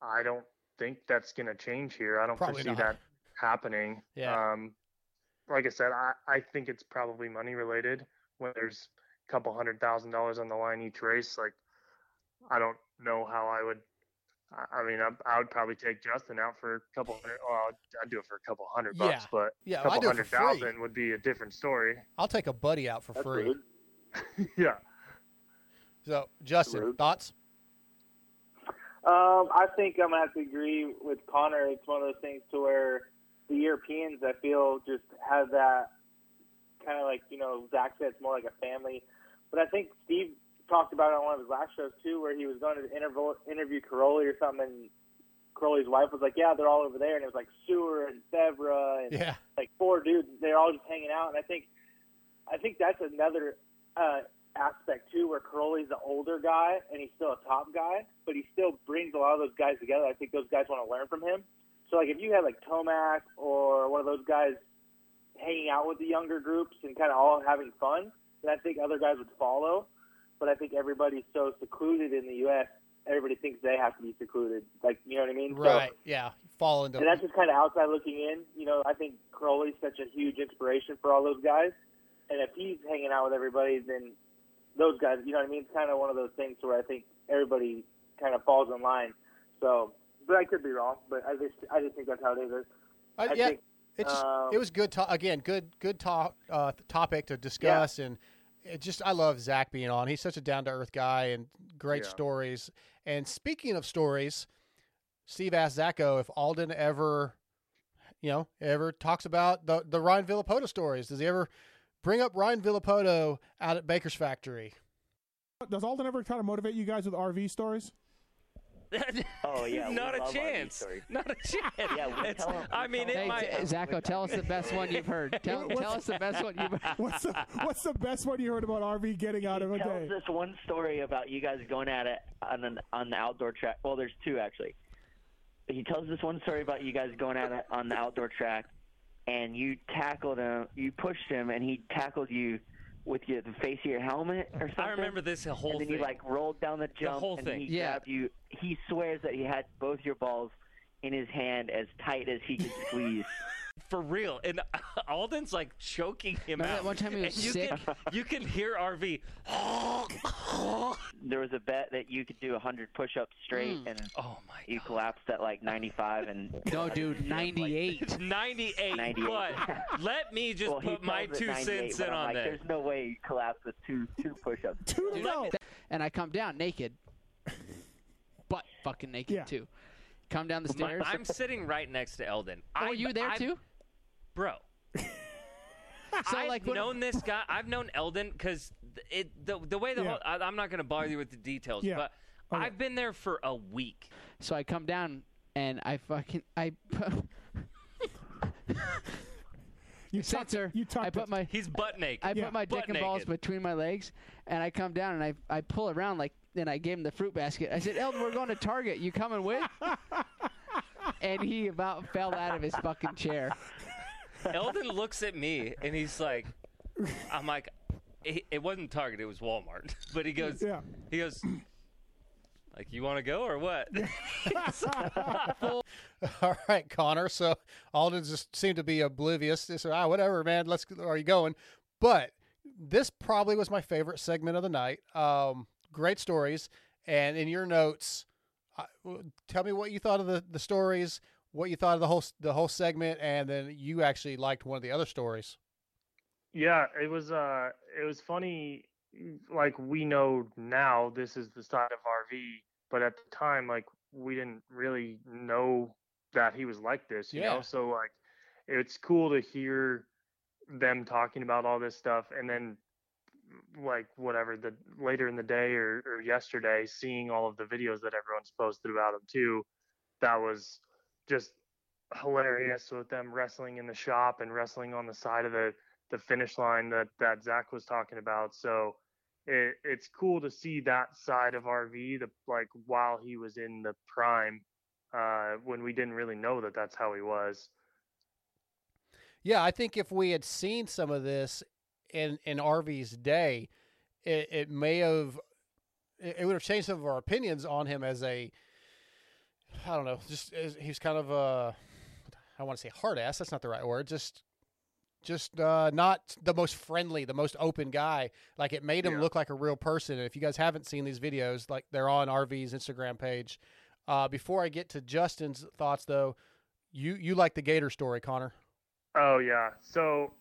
I don't think that's going to change here. I don't Probably foresee not. that happening. Yeah. Um, like I said, I, I think it's probably money related when there's a couple hundred thousand dollars on the line each race. Like, I don't know how I would. I- I mean, I, I would probably take Justin out for a couple hundred. Well, I'd, I'd do it for a couple hundred bucks, Yeah. but Yeah, a I'd couple do it hundred for free. thousand would be a different story. i'll take a buddy out for That's free yeah. so justin Rude. thoughts Um, I think I'm gonna have to agree with Connor. It's one of those things to where the Europeans, I feel, just have that kind of like you know Zach said, it's more like a family. But I think Steve talked about it on one of his last shows too, where he was going to interview interview Cairoli or something. And Cairoli's wife was like, "Yeah, they're all over there," and it was like Seewer and Febvre and yeah like four dudes. They're all just hanging out, and I think, I think that's another uh, aspect too, where Cairoli's the older guy and he's still a top guy, but he still brings a lot of those guys together. I think those guys want to learn from him. So like if you had like Tomac or one of those guys hanging out with the younger groups and kind of all having fun, then I think other guys would follow. But I think everybody's so secluded in the U.S. Everybody thinks they have to be secluded. Like you know what I mean? So- Right. yeah. Fall into and that's just kind of outside looking in. You know, I think Cairoli's such a huge inspiration for all those guys. And if he's hanging out with everybody, then those guys, you know what I mean? It's kind of one of those things where I think everybody kind of falls in line. So, but I could be wrong. But I just, I just think that's how it is. Uh, I yeah, think, it's um, it was good. To- again, good good to- uh, topic to discuss, and it just I love Zach being on. He's such a down to earth guy and great Yeah. stories. And speaking of stories, Steve asked Zacho if Aldon ever, you know, ever talks about the the Ryan Villopoto stories. Does he ever bring up Ryan Villopoto out at Baker's Factory? Does Aldon ever try to motivate you guys with RV stories? Oh yeah, we Not a love RV chance. stories. Not a chance. Yeah, we It's- tell 'em- I mean, it Hey, might. Z- Zacho, tell us the best one you've heard. Tell, tell us the best one you've heard. What's the What's the best one you heard about RV getting out of a He tells day? this one story about you guys going at it on an, on the outdoor track. Well, there's two actually. He tells this one story about you guys going at it on the outdoor track, and you tackled him, you pushed him, and he tackled you with your, the face of your helmet or something. I remember this whole and then thing. you like rolled down the jump, The whole and thing. he Yeah. grabbed you. He swears that he had both your balls in his hand as tight as he could squeeze. For real, and Aldon's like choking him Remember out. that one time he was and you sick? Can, you can hear RV. there was a bet that you could do 100 push-ups straight, Mm. and oh my you collapsed at like 95 and No, dude, 98. 98. 98. But let me just well, put my two cents in I'm on like, that. There's no way you collapse with two two push-ups. Two Dude, no. And I come down naked. Butt fucking naked, Yeah. too. Come down the My- stairs. I'm sitting right next to Aldon. oh, are you there, I- too? Bro? So, I've like, known this guy. I've known Aldon because it the the way the Yeah. whole. I, I'm not going to bother you with the details, Yeah. but oh, Okay. I've been there for a week. So I come down and I fucking I You tucked censor. it. You tucked I put it. my He's butt naked. I Yeah. put my dick Butt and balls naked. between my legs, and I come down and I I pull around like. Then I gave him the fruit basket. I said, "Aldon, we're going to Target. You coming with?" and he about fell out of his fucking chair. Aldon looks at me and he's like, I'm like, it, it wasn't Target, it was Walmart. But he goes, Yeah. he goes, like, you want to go or what? All right, Connor. So Aldon just seemed to be oblivious. He said, "Ah, whatever, man. Let's. Are you going?" But this probably was my favorite segment of the night. Um, great stories, and in your notes, uh, tell me what you thought of the, the stories, what you thought of the whole the whole segment, and then you actually liked one of the other stories. Yeah, it was uh it was funny like we know now this is the side of RV, but at the time like we didn't really know that he was like this, you Yeah. know? So like it's cool to hear them talking about all this stuff and then like whatever the later in the day or, or yesterday seeing all of the videos that everyone's posted about him too that was just hilarious with them wrestling in the shop and wrestling on the side of the the finish line that that Zach was talking about. So it, it's cool to see that side of RV, the like while he was in the prime, uh, when we didn't really know that that's how he was. Yeah, I think if we had seen some of this in in RV's day, it, it may have it, it would have changed some of our opinions on him as a I don't know, just he's kind of a I want to say hard ass. That's not the right word. Just just uh, not the most friendly, the most open guy. Like it made him Yeah. look like a real person. And if you guys haven't seen these videos, like they're on RV's Instagram page. Uh, before I get to Justin's thoughts, though, you you like the Gator story, Connor? Oh yeah. So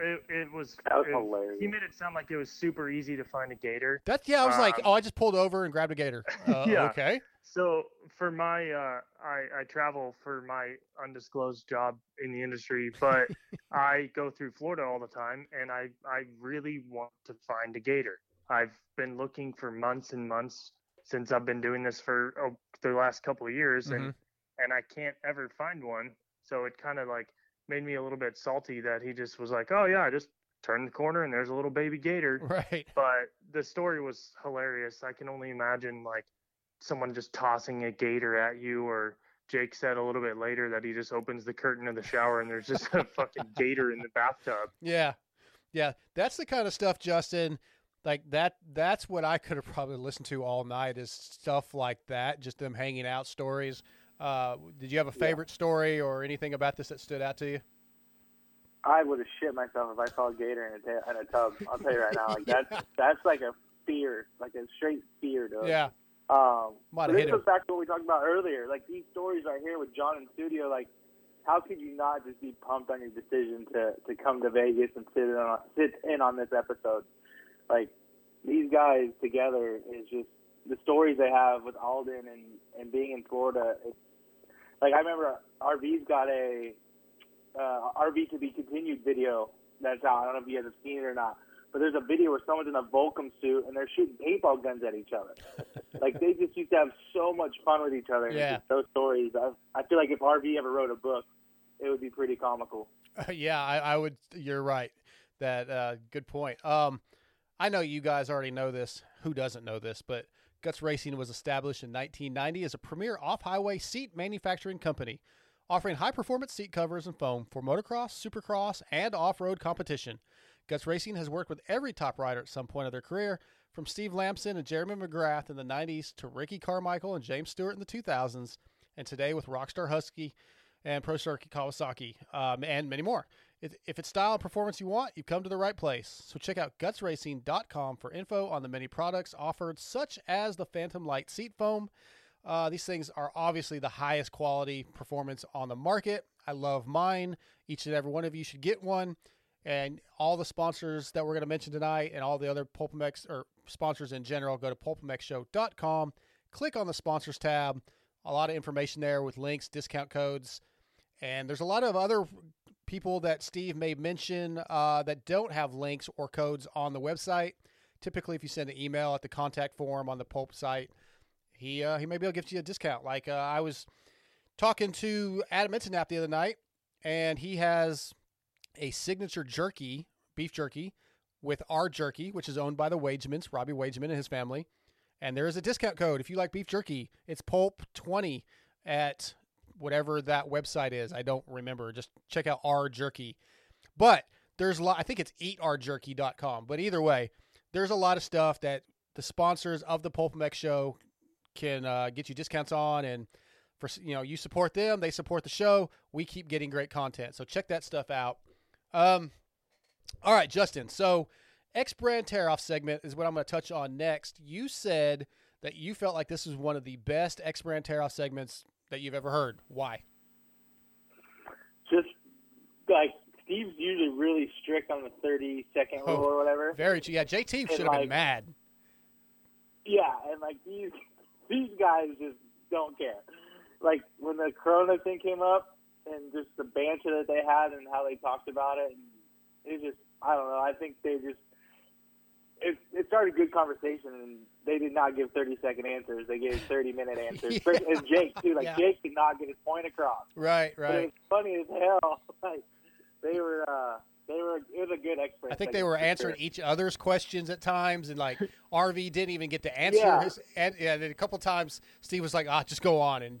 it it was, That was it- hilarious. He made it sound like it was super easy to find a gator. That's yeah. I was like, Um, oh, I just pulled over and grabbed a gator. Uh, Yeah. Okay. So for my, uh, I, I travel for my undisclosed job in the industry, but I go through Florida all the time, and I, I really want to find a gator. I've been looking for months and months since I've been doing this for oh, the last couple of years, and and I can't ever find one. So it kind of like made me a little bit salty that he just was like, oh yeah, I just turned the corner and there's a little baby gator Right. but the story was hilarious. I can only imagine like someone just tossing a gator at you, or Jake said a little bit later that he just opens the curtain of the shower and there's just a fucking gator in the bathtub. Yeah. Yeah. That's the kind of stuff, Justin, like that that's what I could have probably listened to all night is stuff like that, just them hanging out stories. Uh, did you have a favorite story or anything about this that stood out to you? I would have shit myself if I saw a gator in a, in a tub. I'll tell you right now, like that's that's like a fear, like a straight fear, dude. Yeah. Um, Might but this goes back to what we talked about earlier. Like these stories right here with John in studio, like how could you not just be pumped on your decision to to come to Vegas and sit in on, sit in on this episode? Like these guys together is just the stories they have with Aldon and and being in Florida. It's, like I remember RV's got a uh, RV to be continued video that's out. I don't know if you guys have seen it or not, but there's a video where someone's in a Volcom suit and they're shooting paintball guns at each other. like they just used to have so much fun with each other. Yeah. those stories. I, I feel like if RV ever wrote a book, it would be pretty comical. yeah, I, I would. You're right. That uh, good point. Um, I know you guys already know this. Who doesn't know this? But Guts Racing was established in 1990 as a premier off-highway seat manufacturing company, offering high-performance seat covers and foam for motocross, supercross, and off-road competition. Guts Racing has worked with every top rider at some point of their career, from Steve Lamson and Jeremy McGrath in the 90s to Ricky Carmichael and James Stewart in the 2000s, and today with Rockstar Husky and Pro Circuit Kawasaki, um, and many more. If, it's style and performance you want, you've come to the right place. So check out gutsracing.com for info on the many products offered, such as the Phantom Light seat foam. Uh, these things are obviously the highest quality performance on the market. I love mine. Each and every one of you should get one. And all the sponsors that we're going to mention tonight and all the other Pulp MX or sponsors in general, go to pulpmxshow.com, click on the sponsors tab. A lot of information there with links, discount codes, and there's a lot of other people that Steve may mention uh, that don't have links or codes on the website. Typically, if you send an email at the contact form on the Pulp site, he uh, he may be able to give you a discount. Like uh, I was talking to Adam Enticknap the other night, and he has a signature jerky, beef jerky, with our jerky, which is owned by the Wagemans, Robbie Wageman and his family. And there is a discount code if you like beef jerky. It's Pulp20 at whatever that website is. I don't remember. Just check out our jerky. But there's a lot, I think it's eatourjerky.com. But either way, there's a lot of stuff that the sponsors of the Pulp MX show can uh, get you discounts on. And for, you know, you support them, they support the show. We keep getting great content. So check that stuff out. Um, all right, Justin. So, X brand tear off segment is what I'm going to touch on next. You said that you felt like this was one of the best X brand tear off segments that you've ever heard. Why? Just like Steve's usually really strict on the 30 second rule oh, or whatever. Very true. Yeah, JT should have like, been mad. Yeah, and like these these guys just don't care. Like when the Corona thing came up, and just the banter that they had and how they talked about it, and it just I don't know. I think they just it it started a good conversation, and they did not give thirty second answers. They gave thirty minute answers. And Jake too. Like Yeah. Jake did not get his point across. Right, But it right. was funny as hell. Like they were uh they were it was a good expert. I think they were answering each other's questions at times, and like RV didn't even get to answer Yeah. his. And yeah, then a couple times Steve was like, "Ah, just go on," and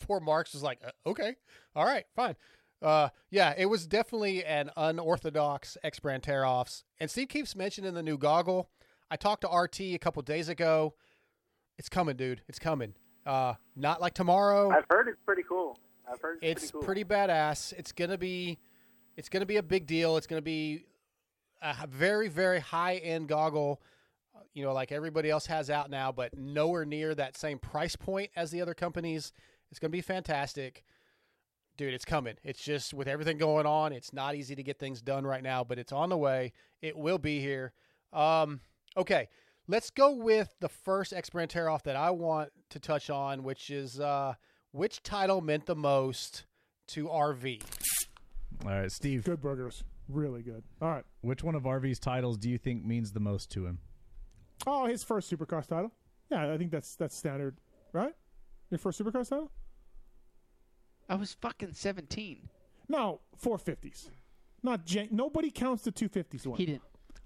poor Marks was like, uh, "Okay, all right, fine." Uh, yeah, it was definitely an unorthodox X brand tear offs. And Steve keeps mentioning the new goggle. I talked to RT a couple days ago. It's coming, dude. It's coming. Uh, not like tomorrow. I've heard it's pretty cool. I've heard it's, it's pretty cool. pretty badass. It's gonna be, it's gonna be a big deal. It's gonna be a very very high end goggle, uh, you know, like everybody else has out now, but nowhere near that same price point as the other companies. It's gonna be fantastic, dude. It's coming. It's just with everything going on, it's not easy to get things done right now, but it's on the way. It will be here. Um, okay. Let's go with the first X brand tear off that I want to touch on, which is uh, which title meant the most to RV. All right, Steve. Good burgers. Really good. All right. Which one of RV's titles do you think means the most to him? Oh, his first Supercross title. Yeah, I think that's that's standard, right? Your first Supercross title? I was fucking 17. No, 450s. Not Jan- nobody counts the 250s one. He didn't.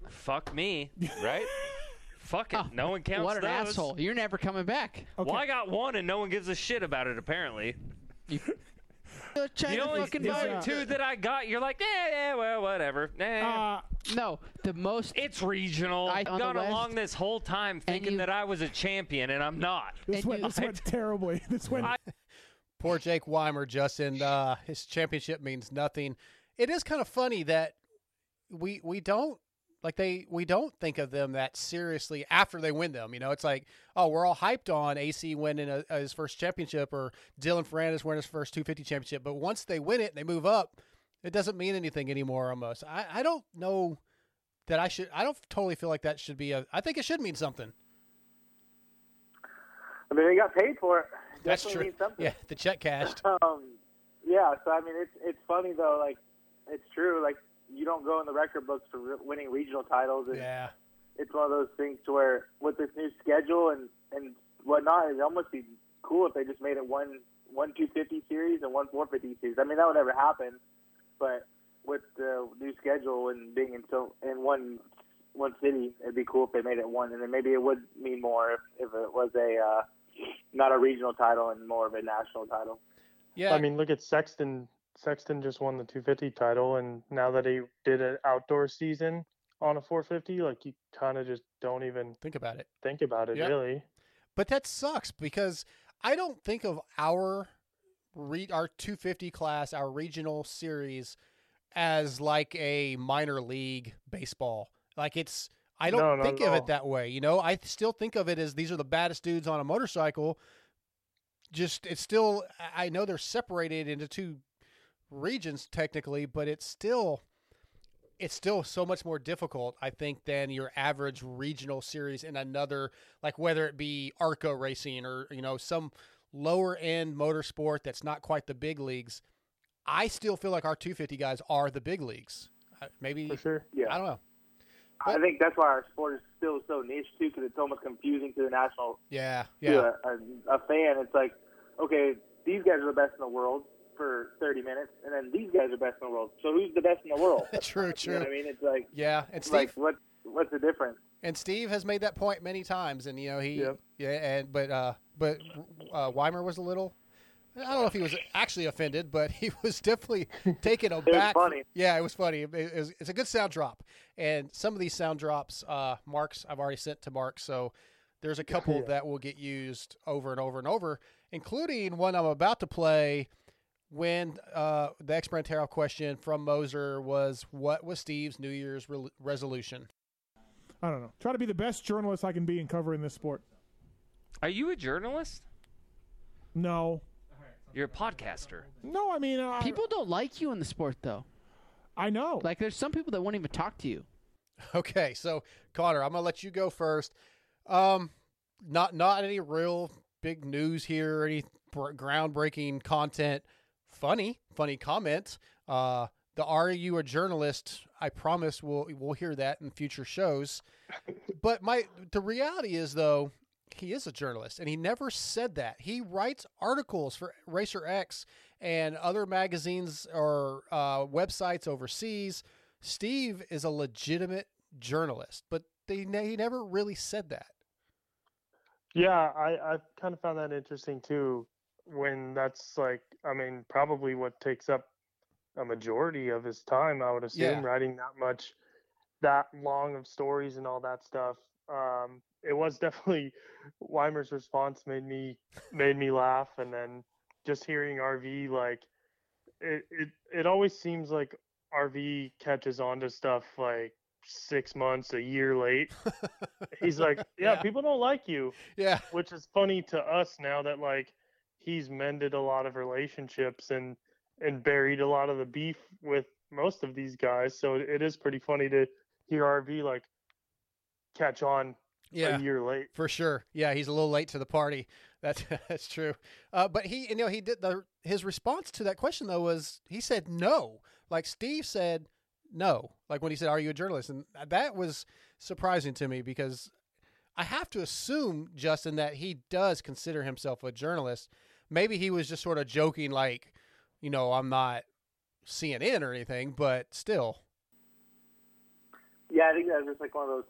Fuck me, right? Fuck it. no one counts What an those. asshole. You're never coming back. Well, I got one, and no one gives a shit about it. Apparently. The only, fucking the only vote. two that I got, you're like, eh, yeah, well, whatever. Eh. Uh, no, the most. It's regional. I- I've on the gone West- along this whole time thinking you- that I was a champion, and I'm not. This went, this went terribly. This went. Poor Jake Weimer, Justin. Uh, his championship means nothing. It is kind of funny that we we don't like they we don't think of them that seriously after they win them. You know, it's like oh, we're all hyped on AC winning a, his first championship or Dylan Ferrandis winning his first 250 championship, but once they win it, they move up. It doesn't mean anything anymore. Almost, I I don't know that I should. I don't totally feel like that should be a. I think it should mean something. I mean, they got paid for it. That's true. Yeah, the check cashed. Um, yeah. So I mean, it's it's funny though. Like, it's true. Like, you don't go in the record books for re- winning regional titles. And Yeah. It's one of those things to where with this new schedule and and whatnot, it'd almost be cool if they just made it one one two fifty series and one four fifty series. I mean, that would never happen. But with the new schedule and being in so in one one city, it'd be cool if they made it one, and then maybe it would mean more if, if it was a uh, not a regional title and more of a national title. Yeah. I mean, look at Sexton. Sexton just won the 250 title, and now that he did an outdoor season on a 450, like you kind of just don't even think about it. Think about it, Yep. really. But that sucks because I don't think of our re- our 250 class, our regional series, as like a minor league baseball. Like it's, I don't not think of it that way. You know, I still think of it as these are the baddest dudes on a motorcycle. Just it's still, I know they're separated into two regions technically, but it's still it's still so much more difficult, I think, than your average regional series in another, like whether it be ARCA racing or you know some lower end motorsport that's not quite the big leagues. I still feel like our 250 guys are the big leagues. Maybe For sure. Yeah. I don't know. I think that's why our sport is still so niche too, because it's almost confusing to the national Yeah, yeah, a, a, a fan. It's like, okay, these guys are the best in the world for 30 minutes, and then these guys are best in the world. So who's the best in the world? true, true. You know what I mean? It's like, Yeah, and Steve, like what what's the difference? and Steve has made that point many times, and you know he, yeah, and but uh, but uh, Weimer was a little. I don't know if he was actually offended, but he was definitely taken aback. funny. Yeah, it was funny. It, it was, it's a good sound drop, and some of these sound drops, uh, Mark's I've already sent to Mark, so there's a couple Yeah. that will get used over and over and over, including one I'm about to play. When uh, the experimental question from Moser was, "What was Steve's New Year's re- resolution?" I don't know. Try to be the best journalist I can be in covering this sport. Are you a journalist? No. You're a podcaster. No, I mean, uh, People don't like you in the sport, though. I know. Like, there's some people that won't even talk to you. Okay, so Connor, I'm gonna let you go first. Um, not not any real big news here, or any br- groundbreaking content. Funny, funny comment. Uh, the "Are you a journalist?" I promise we'll we'll hear that in future shows. but my the reality is though, he is a journalist, and he never said that. He writes articles for Racer X and other magazines or uh, websites overseas. Steve is a legitimate journalist, but they he never really said that. Yeah, I I kind of found that interesting too. When that's like, I mean, probably what takes up a majority of his time, I would assume, Yeah. writing that much, that long of stories and all that stuff. Um, it was definitely Weimer's response made me made me laugh, and then just hearing RV like, it it it always seems like RV catches on to stuff like six months, a year late. He's like, yeah, Yeah. people don't like you. Yeah. Which is funny to us now that like he's mended a lot of relationships and and buried a lot of the beef with most of these guys. So it is pretty funny to hear RV like catch on Yeah. a year late. For sure. Yeah, he's a little late to the party. That's that's true. Uh, but he, you know, he did the his response to that question though was he said no. Like Steve said no. Like when he said, "Are you a journalist?" and that was surprising to me because I have to assume Justin that he does consider himself a journalist. Maybe he was just sort of joking, like, you know, I'm not CNN or anything, but still, Yeah, I think that's just like one of those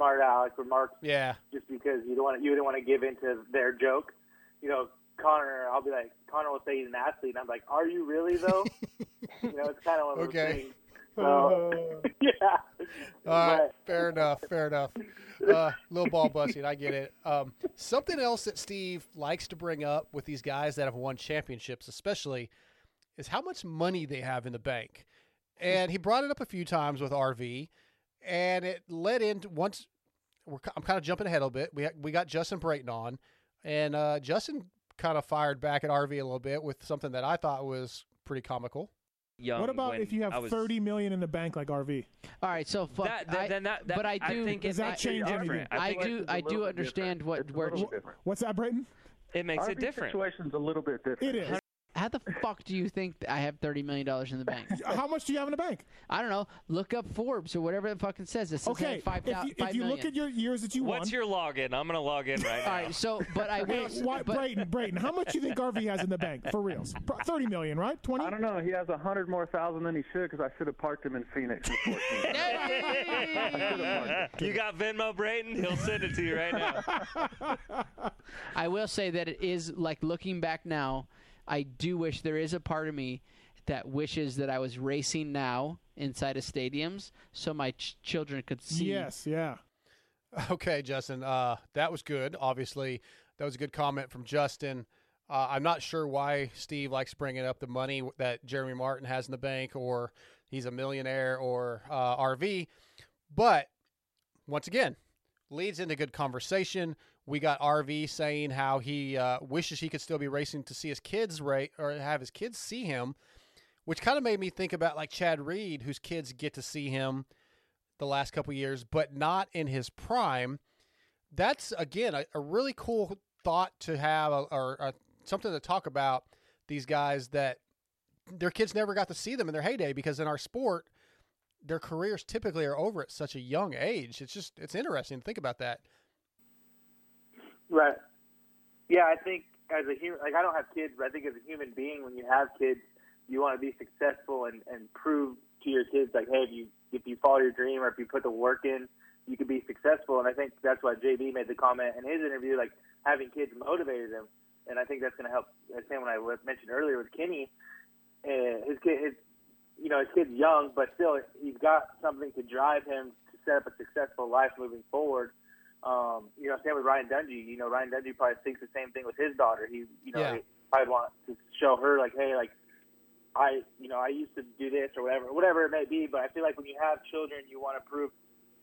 smart aleck remarks. yeah, Just because you don't want to, you didn't want to give into their joke, you know, Connor, I'll be like, Connor will say he's an athlete, and I'm like, are you really though? you know, it's kind of one of those Okay. things. So, yeah. All right, But- fair enough, fair enough. Uh, little ball busting, I get it. Um, something else that Steve likes to bring up with these guys that have won championships, especially, is how much money they have in the bank. And he brought it up a few times with RV, and it led into once. We're, I'm kind of jumping ahead a little bit. We we got Justin Brayton on, and uh, Justin kind of fired back at RV a little bit with something that I thought was pretty comical. Young what about if you have was- thirty million in the bank like RV? All right, so fuck. That- that- I, then that- that- but I I do. think it Does that makes it change different. anything? I I think do. I do understand what where. What's that, Brayton? It makes RV it different. situation's a little bit different. It is. How the fuck do you think I have thirty million dollars in the bank? How much do you have in the bank? I don't know. Look up Forbes or whatever it fucking says. It says I Okay, have five if thou- you, if five you look million. at your years that you What's won. your login? I'm gonna log in right now. All right, so but I Hey, will. why, but, Brayton, Brayton, how much do you think RV has in the bank for reals? Thirty million, right? Twenty? I don't know. He has a hundred more thousand than he should because I should have parked him in Phoenix in 14. you got Venmo, Brayton? He'll send it to you right now. I will say that it is like looking back now. I do wish there is a part of me that wishes that I was racing now inside of stadiums so my ch- children could see. Yes, yeah. Okay, Justin, uh, that was good. Obviously, that was a good comment from Justin. Uh, I'm not sure why Steve likes bringing up the money that Jeremy Martin has in the bank, or he's a millionaire, or uh, RV. But once again, leads into good conversation. We got RV saying how he uh, wishes he could still be racing to see his kids rate or have his kids see him, which kind of made me think about like Chad Reed, whose kids get to see him the last couple years, but not in his prime. That's again a, a really cool thought to have, or, or uh, something to talk about. These guys that their kids never got to see them in their heyday because in our sport, their careers typically are over at such a young age. It's just it's interesting to think about that. Right. Yeah, I think as a human, like I don't have kids, but I think as a human being, when you have kids, you want to be successful and and prove to your kids like, hey, if you if you follow your dream or if you put the work in, you can be successful. And I think that's why JB made the comment in his interview, like having kids motivated him, and I think that's going to help. The same when I mentioned earlier with Kenny, uh, his kid, his you know his kid's young, but still he's got something to drive him to set up a successful life moving forward. Um, you know, same with Ryan Dungey. You know, Ryan Dungey probably thinks the same thing with his daughter. He, you know, Yeah. he probably want to show her like, hey, like I, you know, I used to do this or whatever, whatever it may be. But I feel like when you have children, you want to prove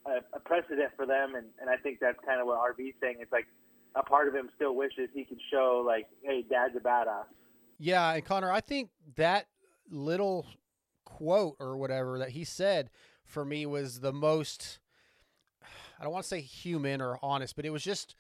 a, a precedent for them, and and I think that's kind of what RV's saying. It's like a part of him still wishes he could show like, hey, Dad's a badass. Yeah, and Connor, I think that little quote or whatever that he said for me was the most I don't want to say human or honest, but it was just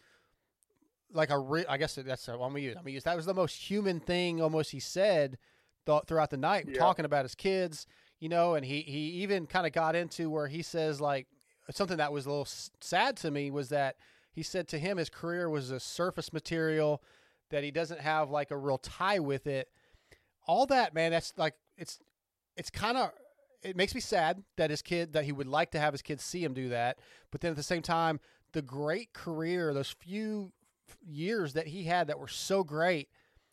like a re- I guess that's what I'm gonna use. I'm gonna use that was the most human thing almost he said th- throughout the night, Yeah. talking about his kids, you know, and he he even kind of got into where he says like something that was a little s- sad to me was that he said to him his career was a surface material that he doesn't have like a real tie with it. All that, man, that's like it's it's kind of it makes me sad that his kid that he would like to have his kids see him do that, but then at the same time, the great career, those few years that he had that were so great,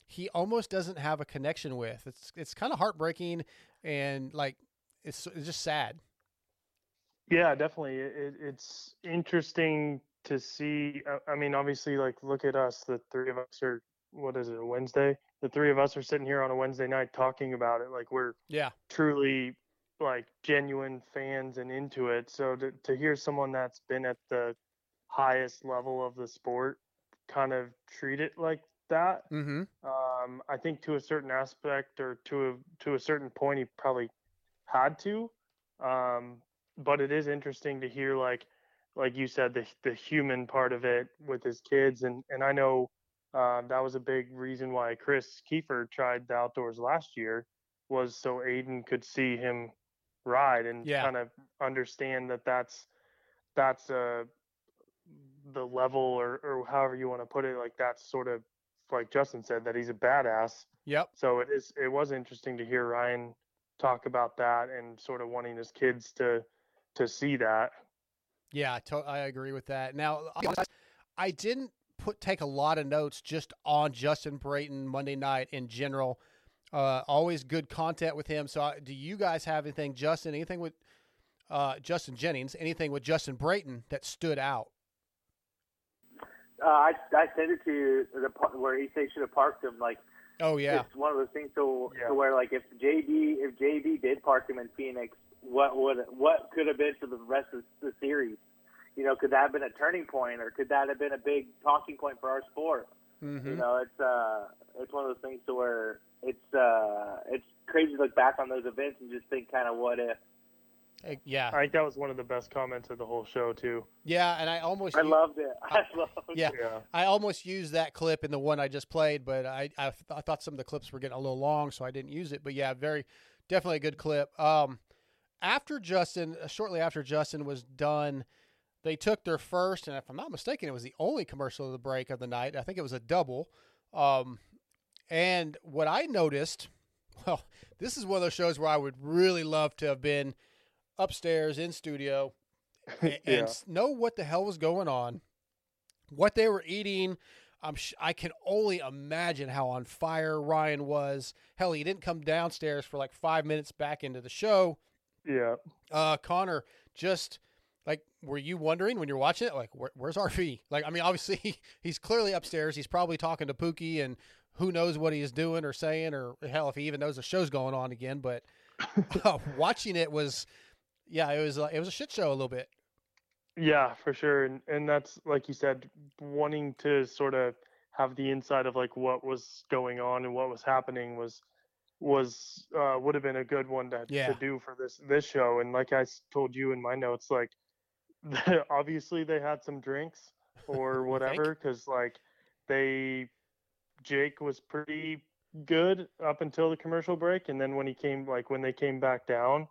he almost doesn't have a connection with. It's it's kind of heartbreaking and like it's it's just sad. Yeah, definitely. It, it- it's interesting to see. I- I mean, obviously, like look at us. The three of us are. What is it? a Wednesday. The three of us are sitting here on a Wednesday night talking about it. Like we're Yeah. truly like genuine fans and into it. So to to hear someone that's been at the highest level of the sport kind of treat it like that, Mm-hmm. um, I think to a certain aspect or to a to a certain point, he probably had to. Um, but it is interesting to hear, like like you said, the the human part of it with his kids, and and I know um, that was a big reason why Chris Kiefer tried the outdoors last year was so Aiden could see him ride and Yeah. kind of understand that that's that's uh the level or or however you want to put it like that's sort of like Justin said that he's a badass Yep. so it is it was interesting to hear Ryan talk about that and sort of wanting his kids to to see that Yeah, I to- I agree with that. Now, I'll be honest, I didn't put take a lot of notes just on Justin Brayton Monday night in general. Uh, always good content with him. So, uh, do you guys have anything, Justin? Anything with uh, Justin Jennings? Anything with Justin Brayton that stood out? Uh, I I sent it to you the part where he said he should have parked him. Like, Oh yeah, it's one of those things to, to where like if JB if JB did park him in Phoenix, what would what could have been for the rest of the series? You know, could that have been a turning point, or could that have been a big talking point for our sport? Mm-hmm. You know, it's uh, it's one of those things to where it's uh, it's crazy to look back on those events and just think kind of what if. Yeah, I think that was one of the best comments of the whole show too. Yeah, and I almost I u- loved it. I loved yeah, it. Yeah. I almost used that clip in the one I just played, but I, I I thought some of the clips were getting a little long, so I didn't use it. But yeah, very definitely a good clip. Um, after Justin, uh, shortly after Justin was done, they took their first, and if I'm not mistaken, it was the only commercial of the break of the night. I think it was a double. Um, and what I noticed, well, this is one of those shows where I would really love to have been upstairs in studio and, Yeah. and know what the hell was going on, what they were eating. I'm sh- I can only imagine how on fire Ryan was. Hell, he didn't come downstairs for like five minutes back into the show. Yeah. Uh, Connor, just like, were you wondering when you're watching it, like, where, where's RV? Like, I mean, obviously he's clearly upstairs. He's probably talking to Pookie and who knows what he's doing or saying, or hell, if he even knows the show's going on again. But uh, watching it was, yeah, it was, uh, it was a shit show a little bit. Yeah, for sure. And and that's like you said, wanting to sort of have the insight of like what was going on and what was happening was was uh would have been a good one to Yeah. to do for this this show. And like I told you in my notes, like obviously they had some drinks or whatever because like they Jake was pretty good up until the commercial break, and then when he came like when they came back down,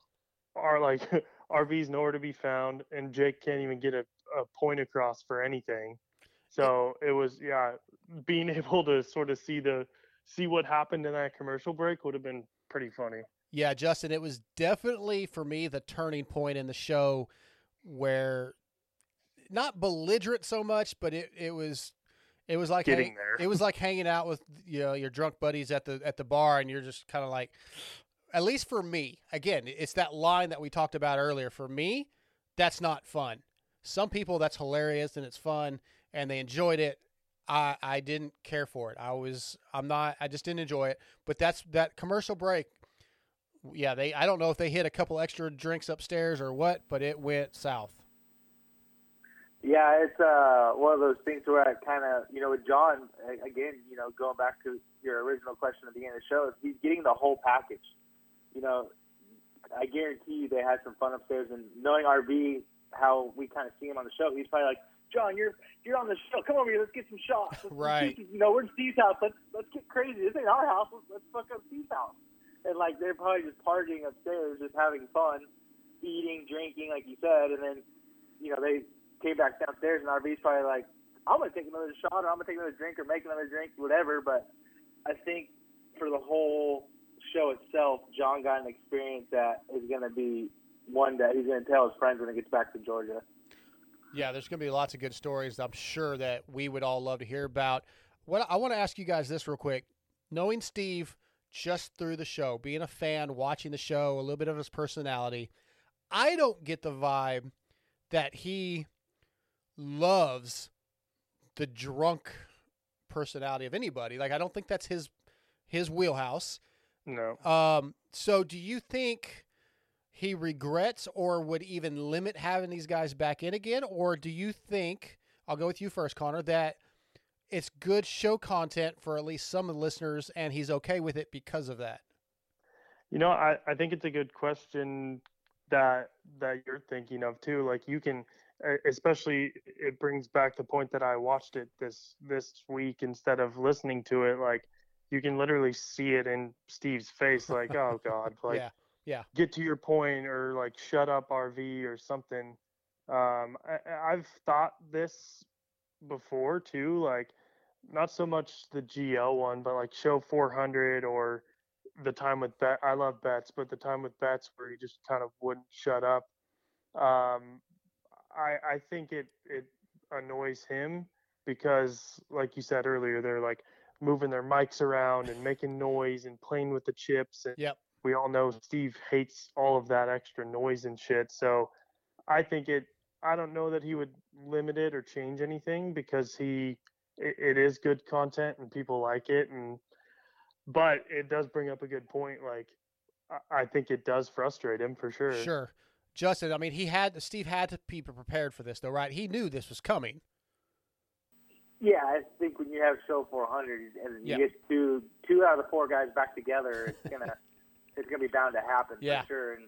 are like RV's nowhere to be found, and Jake can't even get a, a point across for anything. So it was yeah, being able to sort of see the see what happened in that commercial break would have been pretty funny. Yeah, Justin, it was definitely for me the turning point in the show where not belligerent so much, but it, it was it was like Getting hang- there. it was like hanging out with you know your drunk buddies at the at the bar and you're just kind of like at least for me again it's that line that we talked about earlier. For me that's not fun. Some people that's hilarious and it's fun and they enjoyed it. I i didn't care for it. I was i'm not i just didn't enjoy it. But that's that commercial break yeah they i don't know if they hit a couple extra drinks upstairs or what but it went south Yeah, it's uh one of those things where I kind of, you know, with John again, you know, going back to your original question at the beginning of the show, is he's getting the whole package. You know, I guarantee you they had some fun upstairs, and knowing RV how we kind of see him on the show, he's probably like, John, you're you're on the show. Come over here, let's get some shots. Let's, Right. You know, we're in Steve's house. Let's let's get crazy. This ain't our house. Let's, let's fuck up Steve's house. And like they're probably just partying upstairs, just having fun, eating, drinking, like you said, and then you know they came back downstairs, and RV's probably like, I'm gonna take another shot, or I'm gonna take another drink, or make another drink, whatever. But I think for the whole show itself, John got an experience that is gonna be one that he's gonna tell his friends when he gets back to Georgia. Yeah, there's going to be lots of good stories. I'm sure that we would all love to hear about. What I want to ask you guys this real quick. Knowing Steve just through the show, being a fan, watching the show, a little bit of his personality, I don't get the vibe that he loves the drunk personality of anybody. Like I don't think that's his his wheelhouse. No. Um, so do you think he regrets or would even limit having these guys back in again? Or do you think, I'll go with you first, Connor, that it's good show content for at least some of the listeners and he's okay with it because of that? You know, I, I think it's a good question that that you're thinking of too. Like you can, especially it brings back the point that I watched it this this week instead of listening to it. Like you can literally see it in Steve's face. Like, oh God, like yeah. Yeah. get to your point or like shut up RV or something. Um, I, I've thought this before too. Like not so much the GL one, but like show 400 or the time with bet. I love bets, but the time with bets where he just kind of wouldn't shut up. Um, I I think it it annoys him because, like you said earlier, they're like moving their mics around and making noise and playing with the chips. And Yep. we all know Steve hates all of that extra noise and shit. So I think it. I don't know that he would limit it or change anything because he it, it is good content and people like it and but it does bring up a good point like I- I think it does frustrate him for sure. Sure. Justin, I mean, he had Steve had to be prepared for this, though, right? He knew this was coming. Yeah, I think when you have show 400 and you get two two out of the four guys back together, it's gonna it's gonna be bound to happen Yeah. for sure. And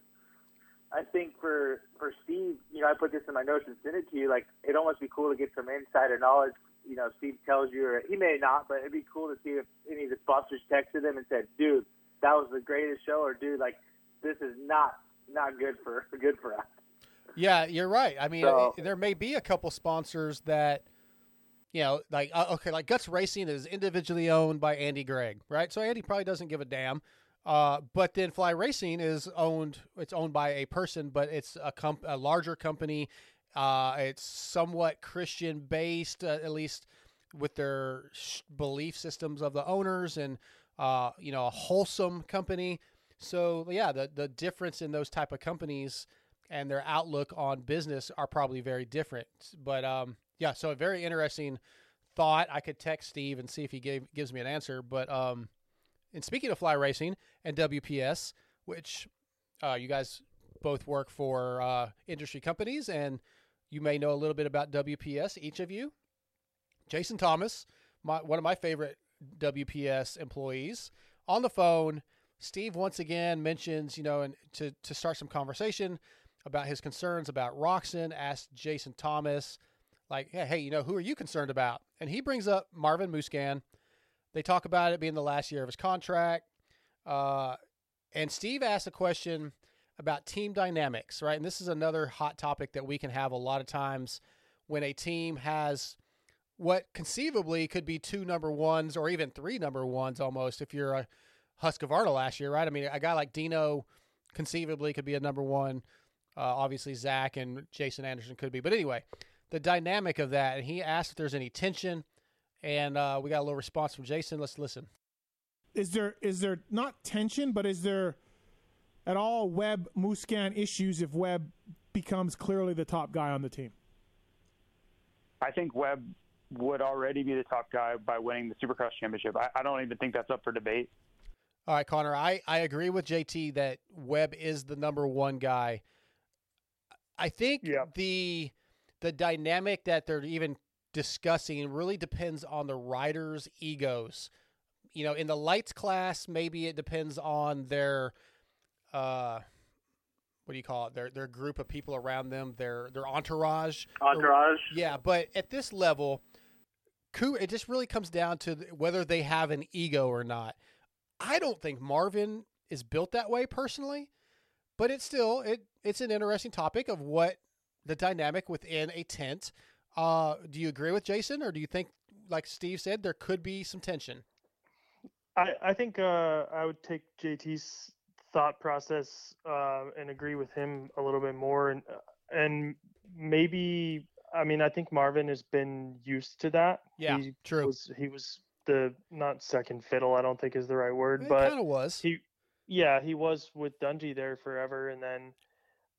I think for for Steve, you know, I put this in my notes and sent it to you. Like, it'd almost be cool to get some insider knowledge. You know, Steve tells you, or he may not, but it'd be cool to see if any of the sponsors texted him and said, "Dude, that was the greatest show," or "Dude, like this is not not good for good for us." Yeah, you're right. I mean, So- there may be a couple sponsors that, you know, like uh, okay, like Guts Racing is individually owned by Andy Gregg, right? So Andy probably doesn't give a damn. Uh, but then Fly Racing is owned. It's owned by a person, but it's a comp- a larger company. Uh, it's somewhat Christian based, uh, at least with their sh- belief systems of the owners, and uh, you know, a wholesome company. So yeah, the the difference in those type of companies and their outlook on business are probably very different. But um, yeah, so a very interesting thought. I could text Steve and see if he gave, gives me an answer. But um, and speaking of fly racing and WPS, which uh, you guys both work for uh, industry companies, and you may know a little bit about WPS, each of you. Jason Thomas, my, one of my favorite WPS employees, on the phone. Steve once again mentions, you know, and to, to start some conversation about his concerns about Roczen, asked Jason Thomas, like, hey, hey, you know, who are you concerned about? And he brings up Marvin Musquin. They talk about it being the last year of his contract. Uh, and Steve asked a question about team dynamics, right? And this is another hot topic that we can have a lot of times when a team has what conceivably could be two number ones or even three number ones almost if you're a Husqvarna last year, right? I mean, a guy like Dino conceivably could be a number one. Uh, obviously, Zach and Jason Anderson could be. But anyway, the dynamic of that, and he asked if there's any tension, and uh, we got a little response from Jason. Let's listen. Is there is there not tension, but is there at all Webb Musquin issues if Webb becomes clearly the top guy on the team? I think Webb would already be the top guy by winning the Supercross championship. I, I don't even think that's up for debate. All right, Connor, I, I agree with JT that Webb is the number one guy. I think the the dynamic that they're even discussing really depends on the riders' egos. You know, in the lights class, maybe it depends on their uh what do you call it? Their their group of people around them, their their entourage. Entourage. Yeah, but at this level, it just really comes down to whether they have an ego or not. I don't think Marvin is built that way personally, but it's still it it's an interesting topic of what the dynamic within a tent. Uh, do you agree with Jason, or do you think, like Steve said, there could be some tension? I, I think uh, I would take JT's thought process uh, and agree with him a little bit more, and and maybe I mean I think Marvin has been used to that. Yeah, he true. Was, he was the not second fiddle. I don't think is the right word, It but kinda was. He, yeah, he was with Dungey there forever, and then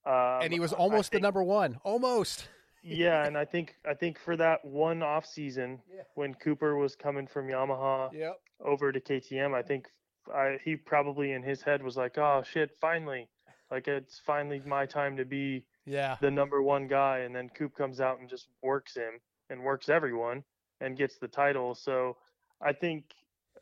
um, and he was almost the number one, almost. yeah, and I think I think for that one off season when Cooper was coming from Yamaha Yep. over to KTM, I think I, he probably in his head was like, "Oh shit, finally! Like it's finally my time to be Yeah. the number one guy." And then Coop comes out and just works him and works everyone and gets the title. So I think,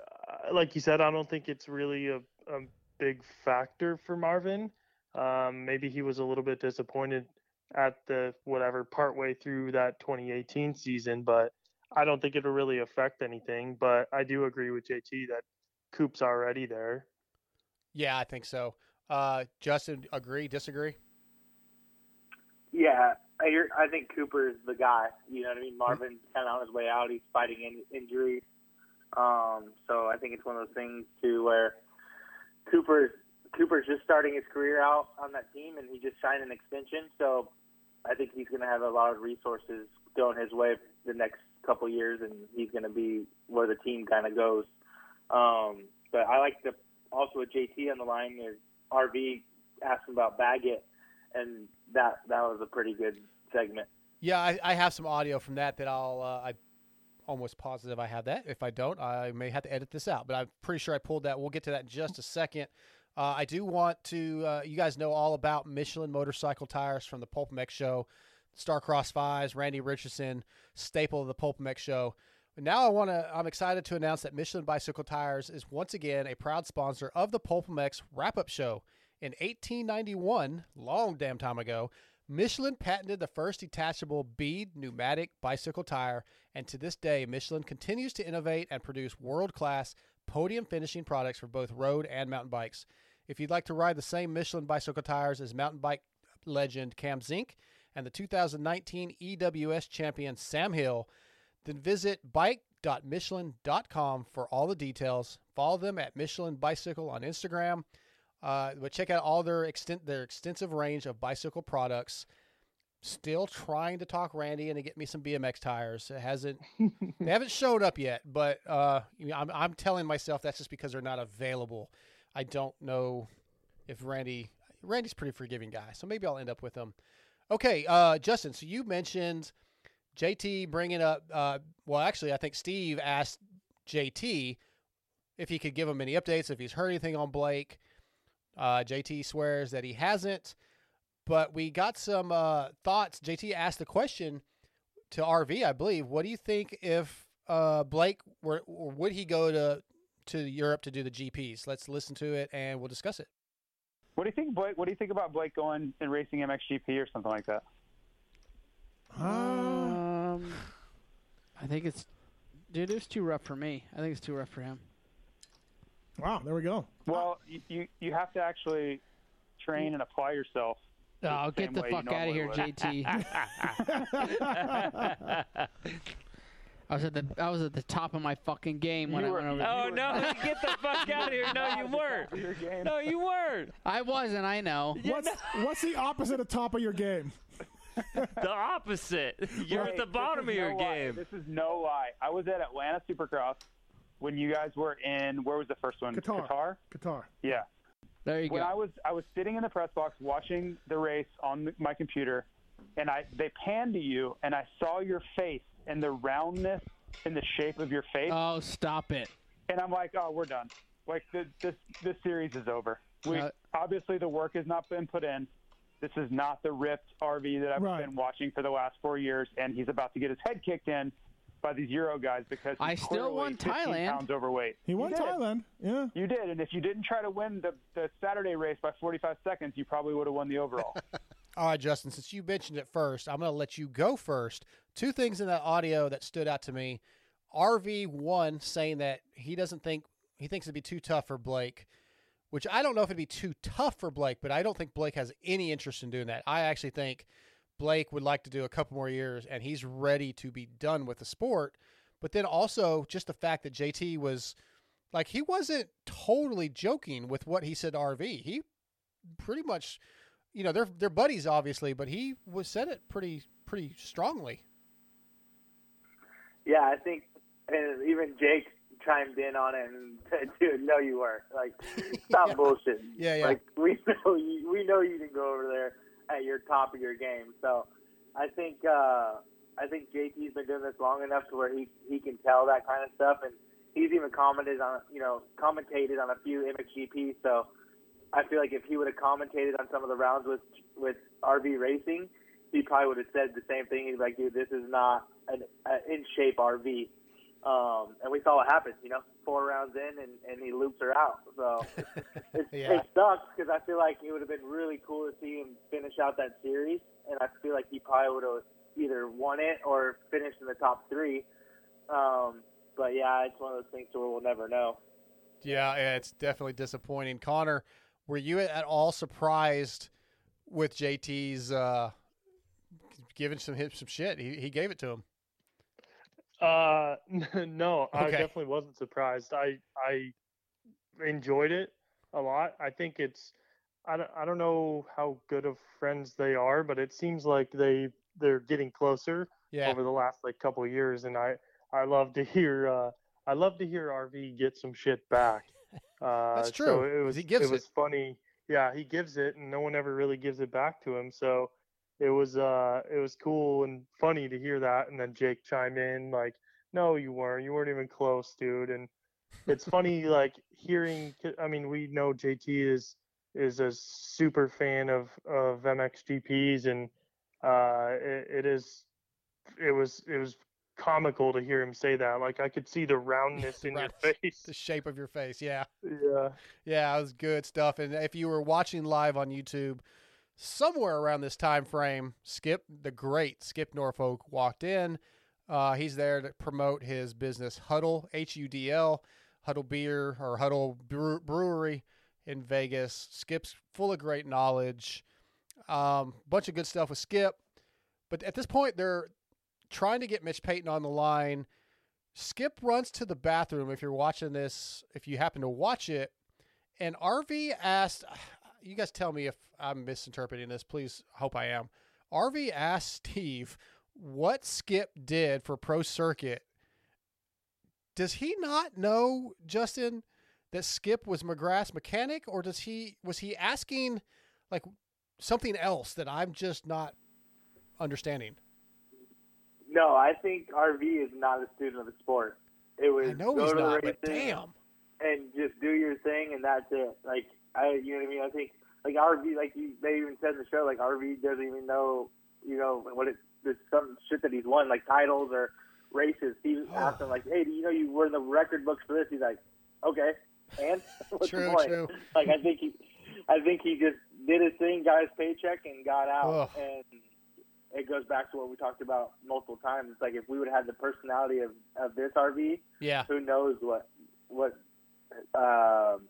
uh, like you said, I don't think it's really a, a big factor for Marvin. Um, maybe he was a little bit disappointed at the whatever partway through that 2018 season, but I don't think it'll really affect anything. But I do agree with JT that Coop's already there. Yeah, I think so. Uh, Justin, agree, disagree? Yeah, I, hear- I think Cooper's the guy. You know what I mean? Marvin's kind of on his way out. He's fighting in, injuries. Um, so I think it's one of those things too where Cooper's Cooper's just starting his career out on that team, and he just signed an extension. So I think he's going to have a lot of resources going his way the next couple years, and he's going to be where the team kind of goes. Um, but I like the also with JT on the line is RV asking about Baggett, and that that was a pretty good segment. Yeah, I, I have some audio from that that I'll. Uh, I almost positive I have that. If I don't, I may have to edit this out. But I'm pretty sure I pulled that. We'll get to that in just a second. Uh, I do want to. Uh, you guys know all about Michelin motorcycle tires from the Pulp MX show, Starcross Fives, Randy Richardson, staple of the Pulp MX show. Now I want to. I'm excited to announce that Michelin Bicycle Tires is once again a proud sponsor of the Pulp MX wrap-up show. In 1891, long damn time ago, Michelin patented the first detachable bead pneumatic bicycle tire, and to this day, Michelin continues to innovate and produce world-class podium finishing products for both road and mountain bikes. If you'd like to ride the same Michelin bicycle tires as mountain bike legend Cam Zink and the 2019 EWS champion Sam Hill, then visit bike.michelin.com for all the details. Follow them at Michelin Bicycle on Instagram. Uh, but check out all their extent their extensive range of bicycle products. Still trying to talk Randy into get me some BMX tires. It hasn't they haven't showed up yet, but uh, I'm I'm telling myself that's just because they're not available. I don't know if Randy Randy's a pretty forgiving guy, so maybe I'll end up with them. Okay, uh, Justin. So you mentioned JT bringing up. Uh, well, actually, I think Steve asked JT if he could give him any updates, if he's heard anything on Blake. Uh, JT swears that he hasn't, but we got some uh, thoughts. JT asked the question to RV, I believe. What do you think if uh, Blake were, or would he go to to Europe to do the GPs? Let's listen to it and we'll discuss it. What do you think, Blake? What do you think about Blake going and racing MXGP or something like that? Um, I think it's, dude, it's too rough for me. I think it's too rough for him. Wow, there we go. Well, you you, you have to actually train and apply yourself. Oh, the get the fuck out of here, would. JT. I was at the I was at the top of my fucking game when You I were- went over. Oh no! Get the fuck out of here! No, you weren't. No, you weren't. I wasn't. I know. What's what's the opposite of top of your game? The opposite. You're Wait, at the bottom of your no lie. game. This is no lie. I was at Atlanta Supercross when you guys were in. Where was the first one? Qatar. Qatar. Qatar. Yeah. There you when go. When I was I was sitting in the press box watching the race on my computer, and I they panned to you, and I saw your face and the roundness and the shape of your face. Oh, stop it! And I'm like, oh, we're done. Like the, this this series is over. We Uh, obviously the work has not been put in. This is not the ripped RV that I've Right. been watching for the last four years, and he's about to get his head kicked in by these Euro guys because I still won Thailand. pounds overweight. He won You. Thailand. Yeah. You did, and if you didn't try to win the, the Saturday race by 45 seconds, you probably would have won the overall. All right, Justin, since you mentioned it first, I'm going to let you go first. Two things in that audio that stood out to me. RV1 saying that he doesn't think, he thinks it'd be too tough for Blake, which I don't know if it'd be too tough for Blake, but I don't think Blake has any interest in doing that. I actually think Blake would like to do a couple more years and he's ready to be done with the sport. But then also just the fact that JT was like, he wasn't totally joking with what he said to RV. He pretty much you know they're they're buddies obviously, but he was said it pretty pretty strongly. Yeah, I think, and even Jake chimed in on it and said, "Dude, no, you weren't. Like, stop bullshitting. Yeah, yeah. Like, we know you, we know you can go over there at your top of your game. So, I think, uh, I think JT's been doing this long enough to where he he can tell that kind of stuff, and he's even commented on, you know, commentated on a few MXGP. So, I feel like if he would have commentated on some of the rounds with with RV Racing, he probably would have said the same thing. He'd like, "Dude, this is not an, an in shape RV." Um, and we saw what happened. You know, four rounds in, and, and he loops her out. So it, Yeah. it sucks because I feel like it would have been really cool to see him finish out that series, and I feel like he probably would have either won it or finished in the top three. Um, but yeah, it's one of those things where we'll never know. Yeah, yeah, it's definitely disappointing. Connor, were you at all surprised with JT's uh, giving some him some shit? He he gave it to him. Uh, no, I definitely wasn't surprised. I I enjoyed it a lot. I think it's I don't, I don't know how good of friends they are, but it seems like they they're getting closer. Yeah. over the last like couple of years, and I I love to hear uh, I love to hear RV get some shit back. Uh, That's So true, it 'cause was he gives it was funny. Yeah, he gives it, and no one ever really gives it back to him. So it was uh it was cool and funny to hear that, and then Jake chime in like, "No, you weren't. You weren't even close, dude." And it's funny like hearing. I mean, we know JT is is a super fan of of MXGPs, and uh, it, it is it was it was comical to hear him say that. Like I could see the roundness in your face. The shape of your face, yeah. Yeah. Yeah, it was good stuff. And if you were watching live on YouTube, somewhere around this time frame, Skip, the great Skip Norfolk, walked in. Uh, he's there to promote his business Huddle, H U D L, Huddle Beer or Huddle Brew- Brewery in Vegas. Skip's full of great knowledge. Um, bunch of good stuff with Skip. But at this point, they're trying to get Mitch Payton on the line. Skip runs to the bathroom if you're watching this, if you happen to watch it. And RV asked, you guys tell me if I'm misinterpreting this, please. Hope I am. RV asked Steve what Skip did for Pro Circuit. Does he not know, Justin, that Skip was McGrath's mechanic, or does he was he asking like something else that I'm just not understanding? No, I think RV is not a student of the sport. It was I know go he's to the not, but racing damn. and just do your thing, and that's it. Like I, you know what I mean? I think like RV, like you, they even said in the show, like RV doesn't even know, you know, what it. There's some shit that he's won, like titles or races. He asked him like, "Hey, do you know you were in the record books for this?" He's like, "Okay." And what's True, the point? true. Like I think he, I think he just did his thing, got his paycheck, and got out. Ugh. And it goes back to what we talked about multiple times. It's like if we would have had the personality of, of this RV, Yeah. who knows what what um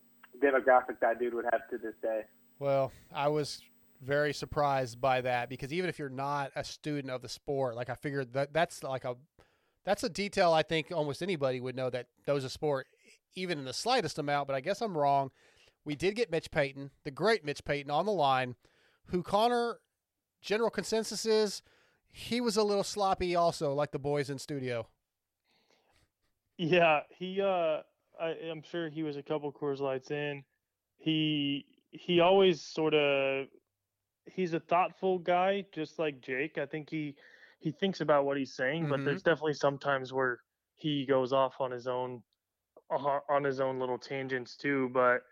demographic that dude would have to this day. Well, I was very surprised by that because even if you're not a student of the sport, like I figured that that's like a that's a detail I think almost anybody would know that knows a sport even in the slightest amount, but I guess I'm wrong. We did get Mitch Payton, the great Mitch Payton on the line, who Connor general consensus is he was a little sloppy also like the boys in studio. Yeah, he uh I, I'm sure he was a couple Coors Lights in. He he always sort of he's a thoughtful guy, just like Jake. I think he he thinks about what he's saying, but Mhm. there's definitely sometimes where he goes off on his own uh, on his own little tangents too. But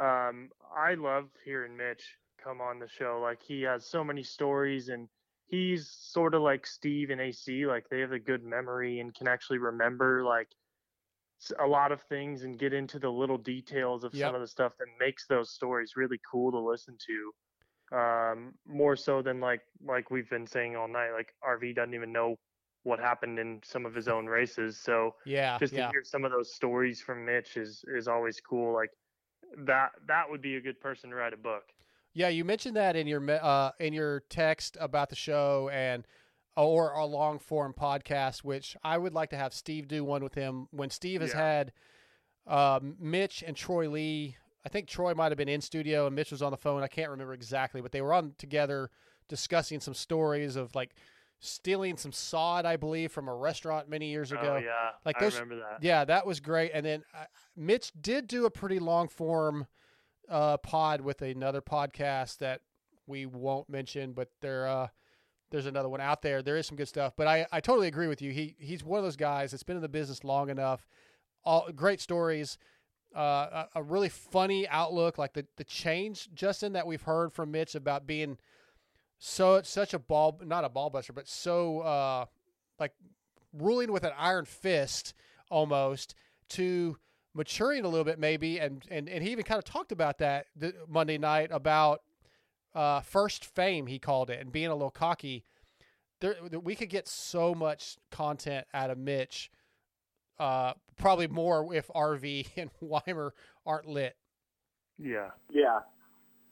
um, I love hearing Mitch come on the show. Like he has so many stories, and he's sort of like Steve and AC. Like they have a good memory and can actually remember like a lot of things and get into the little details of Yep. some of the stuff that makes those stories really cool to listen to. Um, more so than like like we've been saying all night. Like RV doesn't even know what happened in some of his own races. So Yeah, just yeah. to hear some of those stories from Mitch is is always cool. Like that that would be a good person to write a book. Yeah, you mentioned that in your uh, in your text about the show and or a long form podcast, which I would like to have Steve do one with him. When Steve has Yeah. had uh, Mitch and Troy Lee, I think Troy might have been in studio and Mitch was on the phone. I can't remember exactly, but they were on together discussing some stories of like stealing some sod, I believe, from a restaurant many years ago. Oh yeah, like I those, remember that. Yeah, that was great. And then uh, Mitch did do a pretty long form uh, pod with another podcast that we won't mention, but there uh, there's another one out there. There is some good stuff, but I, I totally agree with you. He he's one of those guys that's been in the business long enough. All great stories, uh, a, really funny outlook, like the the change Justin that we've heard from Mitch about being so such a ball not a ball buster, but so uh, like ruling with an iron fist almost to maturing a little bit maybe and and, and he even kind of talked about that th- monday night about uh, first fame he called it and being a little cocky there th- we could get so much content out of mitch uh, probably more if rv and weimer aren't lit Yeah. Yeah,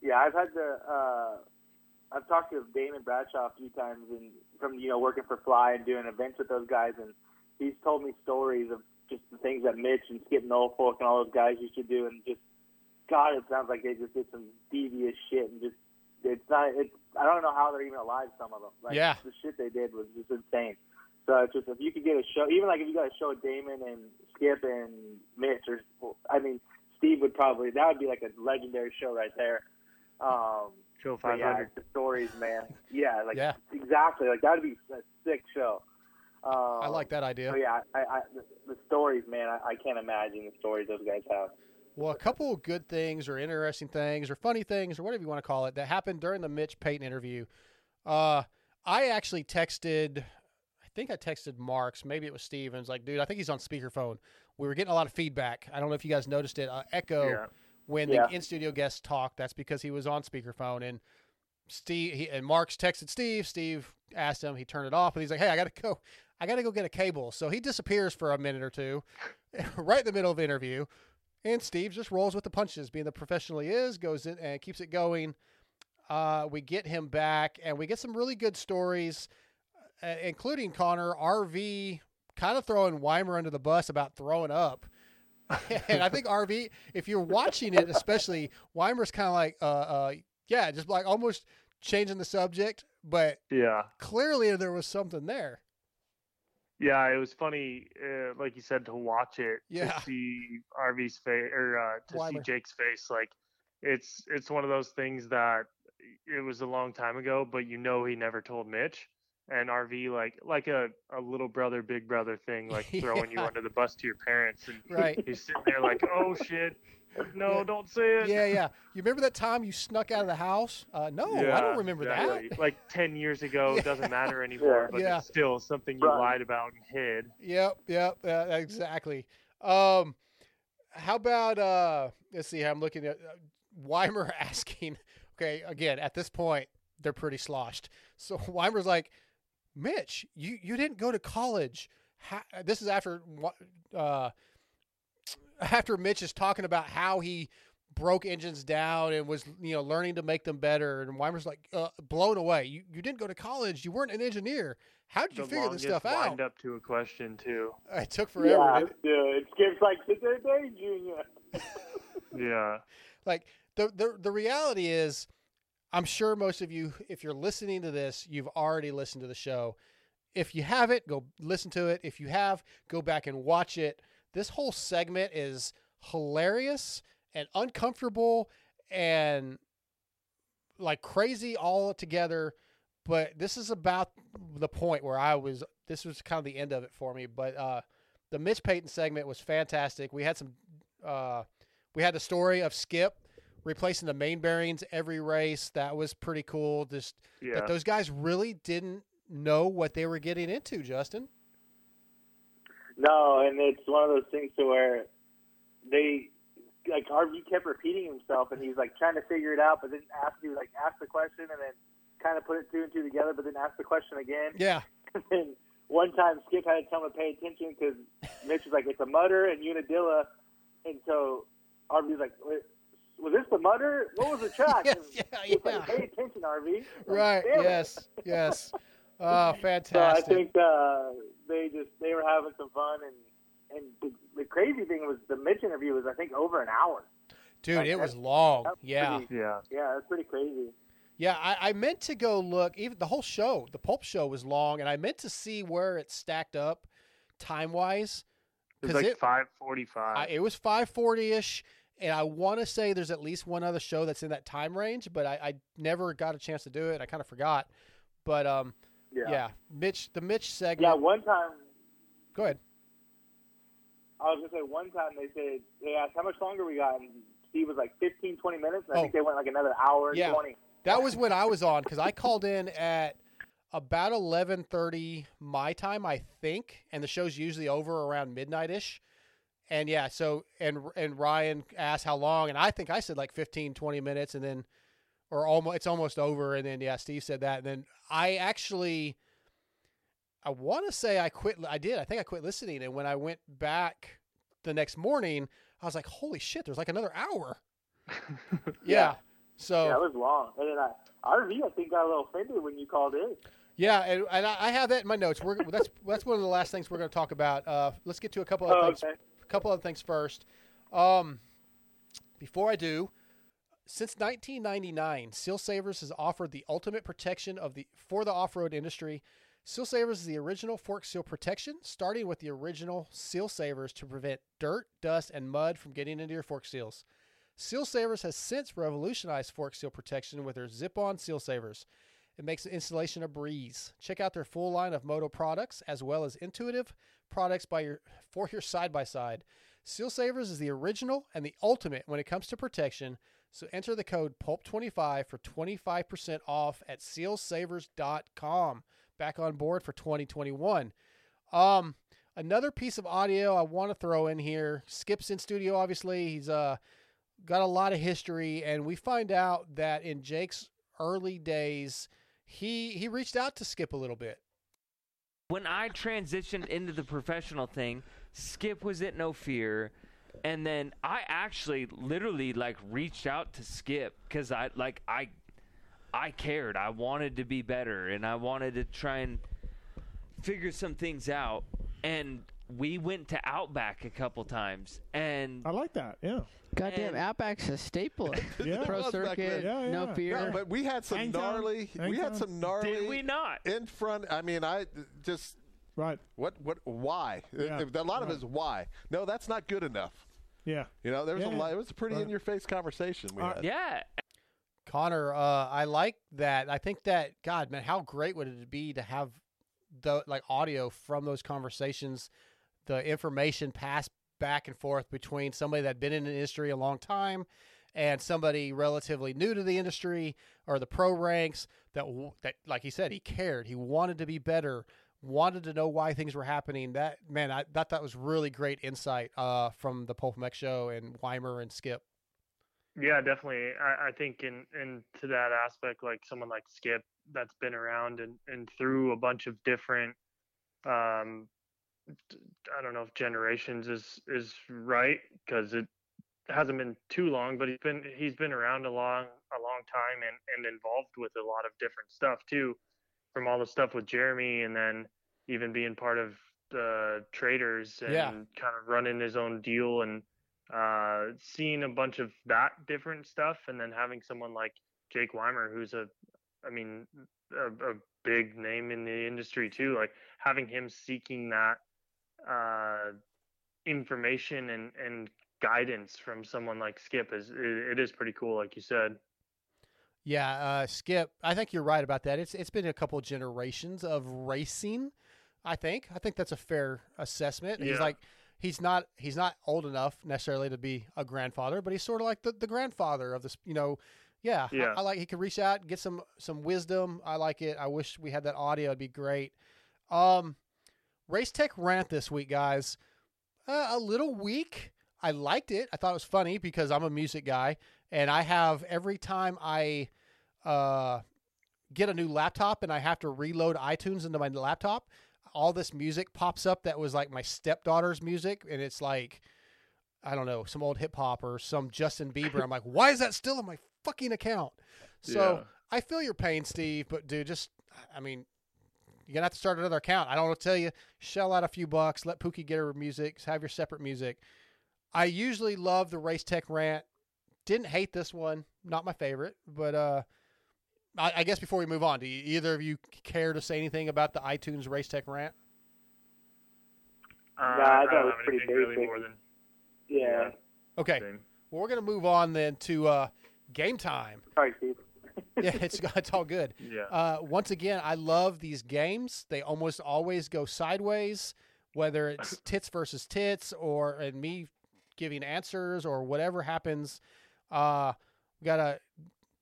yeah. I've had the uh, I've talked to Damon Bradshaw a few times, and from you know working for Fly and doing events with those guys, and he's told me stories of just the things that Mitch and Skip Norfolk and all those guys used to do, and just God, it sounds like they just did some devious shit, and just it's not. It's I don't know how they're even alive. Some of them, like, Yeah. the shit they did was just insane. So it's just if you could get a show, even like if you got a show with Damon and Skip and Mitch, or I mean Steve would probably that would be like a legendary show right there. Um, Show but yeah, 500. the stories, man. Yeah, like Yeah. exactly. Like that'd be a sick show. Um, I like that idea. So yeah, I, I the, the stories, man. I, I can't imagine the stories those guys have. Well, a couple of good things or interesting things or funny things or whatever you want to call it that happened during the Mitch Payton interview. Uh, I actually texted, I think I texted Marks, maybe it was Stevens, like, dude, I think he's on speakerphone. We were getting a lot of feedback. I don't know if you guys noticed it. Uh, echo Yeah. when Yeah. the in studio guests talked. That's because he was on speakerphone. And Steve he, and Marks texted Steve. Steve asked him. He turned it off, and he's like, "Hey, I gotta go. I gotta go get a cable." So he disappears for a minute or two, right in the middle of the interview. And Steve just rolls with the punches, being the professional he is, goes in and keeps it going. Uh, we get him back, and we get some really good stories, uh, including Connor RV kind of throwing Weimer under the bus about throwing up. and I think RV, if you're watching it, especially Weimer's kind of like, uh, uh, yeah, just like almost changing the subject, but Yeah. clearly there was something there. Yeah, it was funny, uh, like you said, to watch it Yeah. to see RV's face or uh, to Weimer. see Jake's face. Like, it's it's one of those things that it was a long time ago, but you know he never told Mitch. And RV like like a, a little brother, big brother thing, like throwing you under the bus to your parents, and Right. he's sitting there like, oh shit, no, don't say it. Yeah, yeah. You remember that time you snuck out of the house? Uh, no, I don't remember exactly. that. Like ten years ago, Yeah. it doesn't matter anymore, but Yeah. it's still something you Right. lied about and hid. Yep, yep, uh, exactly. Um, how about uh, let's see. I'm looking at uh, Weimer asking. Okay, again, at this point, they're pretty sloshed. So Weimer's like, Mitch, you you didn't go to college. How, this is after uh, after Mitch is talking about how he broke engines down and was you know learning to make them better and Weimer's like uh, blown away you you didn't go to college you weren't an engineer how did you the figure this stuff out wind up to a question too. it took forever yeah, didn't it? dude. Skip's like today day, Junior. Yeah. like the, the the reality is i'm sure most of you if you're listening to this you've already listened to the show if you haven't go listen to it if you have go back and watch it this whole segment is hilarious and uncomfortable and like crazy all together but this is about the point where i was this was kind of the end of it for me but uh the mitch payton segment was fantastic. We had some uh we had the story of skip replacing the main bearings every race. That was pretty cool. Just Yeah. that those guys really didn't know what they were getting into justin No, and it's one of those things to where they like RV kept repeating himself, and he's like trying to figure it out, but then ask you like ask the question and then kind of put it two and two together, but then ask the question again. yeah And then one time Skip had to tell him to pay attention because Mitch was like, "It's a mutter and Unadilla," and so RV's like, Wait, "Was this the mutter? What was the track?" Yeah, yeah, yeah. like, "Pay attention, RV." Like, right yes yes oh So I think uh, they just they were having some fun, and and the, the crazy thing was the Mitch interview was I think over an hour. dude like, it was long That was yeah pretty- Yeah. yeah, that's pretty crazy. Yeah, I, I meant to go look. Even the whole show, the Pulp show, was long, and I meant to see where it stacked up time wise. It was like five forty-five. it was five forty ish, and I want to say there's at least one other show that's in that time range, but I, I never got a chance to do it. I kind of forgot. But um, Yeah. yeah, Mitch, the Mitch segment. Yeah, one time Go ahead. I was gonna say one time they said they asked how much longer we got, and Steve was like 15, 20 minutes. And I Oh. think they went like another hour and Yeah. twenty. That was when I was on because I called in at about eleven thirty my time, I think, and the show's usually over around midnight ish. And yeah, so and and Ryan asked how long, and I think I said like 15, 20 minutes, and then or almost it's almost over, and then yeah, Steve said that, and then I actually. I want to say I quit. I did. I think I quit listening, and when I went back the next morning, I was like, "Holy shit!" There's like another hour. yeah. So yeah, it was long. And then I, RV I think got a little offended when you called in. Yeah, and, and I I have that in my notes. We're that's that's one of the last things we're going to talk about. Uh, let's get to a couple of Oh, things. okay. A couple other things first. Um, before I do, since 1999, Seal Savers has offered the ultimate protection of the for the off-road industry. Seal Savers is the original fork seal protection, starting with the original seal savers to prevent dirt, dust, and mud from getting into your fork seals. Seal Savers has since revolutionized fork seal protection with their zip on seal savers. It makes the installation a breeze. Check out their full line of Moto products as well as intuitive products by your for your side by side. Seal Savers is the original and the ultimate when it comes to protection. So enter the code PULP25 for 25% off at sealsavers.com. Back on board for 2021. Um, another piece of audio I want to throw in here. Skip's in studio, obviously. He's uh got a lot of history, and we find out that in Jake's early days, he he reached out to Skip a little bit. When I transitioned into the professional thing, Skip was at No Fear, and then I actually literally like reached out to Skip because I like I I cared. I wanted to be better, and I wanted to try and figure some things out. And we went to Outback a couple times, and I like that. Yeah. Goddamn, Outback's a staple. Yeah. Pro It was back circuit, no fear. No, but we had some Hangtown. gnarly. We had some gnarly. Did we not? In front. I mean, I just. Right. What? What? Why? Yeah, A lot of right. it is why. No, that's not good enough. Yeah. You know, there was Yeah, a lot. It was a pretty right. in your face conversation we Uh, had. yeah, Connor, uh, I like that. I think that God, man, how great would it be to have the like audio from those conversations, the information passed back and forth between somebody that had been in the industry a long time and somebody relatively new to the industry or the pro ranks that that like he said he cared he wanted to be better wanted to know why things were happening that man i thought that was really great insight uh, from the Pulp MX show and weimer and skip Yeah, definitely. I, I think in, in to that aspect, like someone like Skip that's been around and, and through a bunch of different, um, I don't know if generations is is right because it hasn't been too long, but he's been he's been around a long a long time and, and involved with a lot of different stuff too, from all the stuff with Jeremy and then even being part of the traders and Yeah. kind of running his own deal and uh, seeing a bunch of that different stuff, and then having someone like Jake Weimer, who's a, I mean, a, a big name in the industry too. Like having him seeking that uh, information and and guidance from someone like Skip is it, it is pretty cool, like you said. Yeah, uh, Skip, I think you're right about that. It's it's been a couple generations of racing. I think I think that's a fair assessment. He's like he's not he's not old enough necessarily to be a grandfather, but he's sort of like the, the grandfather of this. You know, yeah, I- Yeah. I, like he could reach out and get some some wisdom. I like it. I wish we had that audio. It'd be great. Um, Race Tech rant this week, guys. Uh, a little weak. I liked it. I thought it was funny because I'm a music guy, and I have every time I uh, get a new laptop and I have to reload iTunes into my laptop, all this music pops up that was like my stepdaughter's music, and it's like I don't know some old hip hop or some Justin Bieber. I'm like, why is that still on my fucking account? So Yeah. I feel your pain, Steve, but dude, just I mean, you're gonna have to start another account. I don't want to tell you, shell out a few bucks, let Pookie get her music, have your separate music. I usually love the race tech rant. Didn't hate this one, not my favorite, but uh, I, I guess before we move on, do you, either of you care to say anything about the iTunes race tech rant? Uh, Nah, I thought don't it was pretty anything really basic. more than Yeah. Okay, well we're gonna move on then to uh, game time. Sorry, Steve. yeah, it's it's all good. Yeah. Uh, once again, I love these games. They almost always go sideways, whether it's tits versus tits or and me giving answers or whatever happens. Uh, we got a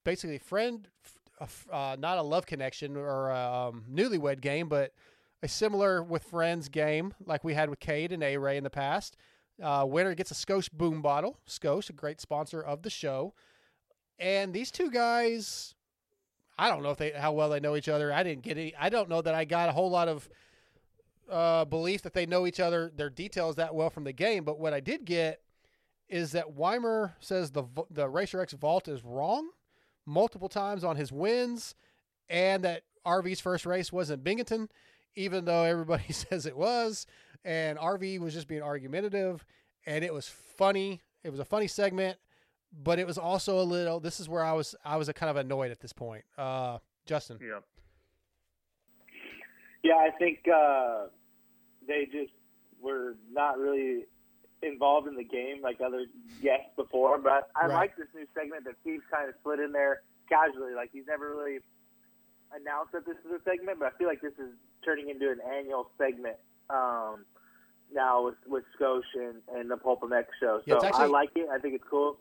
basically friend, uh, not a love connection or a um, newlywed game, but a similar with friends game like we had with Cade and A Ray in the past. Uh, winner gets a Skosh Boom bottle. Scosche, a great sponsor of the show. And these two guys, I don't know if they how well they know each other. I didn't get any. I don't know that I got a whole lot of uh, belief that they know each other, their details that well from the game. But what I did get is that Weimer says the the Racer X Vault is wrong multiple times on his wins, and that RV's first race wasn't Binghamton, even though everybody says it was. And RV was just being argumentative, and it was funny. It was a funny segment, but it was also a little. This is where I was. I was kind of annoyed at this point. Uh, Justin. Yeah. Yeah, I think uh, they just were not really involved in the game like other guests before. But I Right. like this new segment that Steve's kind of slid in there casually. Like he's never really announced that this is a segment, but I feel like this is turning into an annual segment um, now with with Scosche and, and the Pulp MX show. Yeah, So I like it. I think it's cool.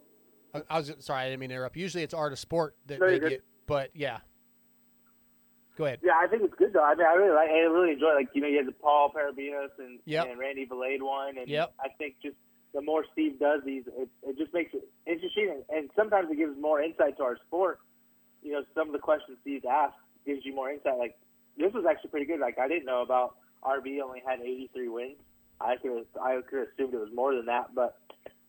I, I was sorry, I didn't mean to interrupt. Usually it's art of sport that No, they you're get, but yeah. Go ahead. Yeah, I think it's good though. I mean, I really like. I really enjoy. Like you know, you had the Paul Parabinos and Yep. and Randy Valade one, and Yep. I think just the more Steve does these, it, it just makes it interesting, and, and sometimes it gives more insight to our sport. You know, some of the questions Steve asks gives you more insight. Like this was actually pretty good. Like I didn't know about RV only had 83 wins. I could I could have assumed it was more than that, but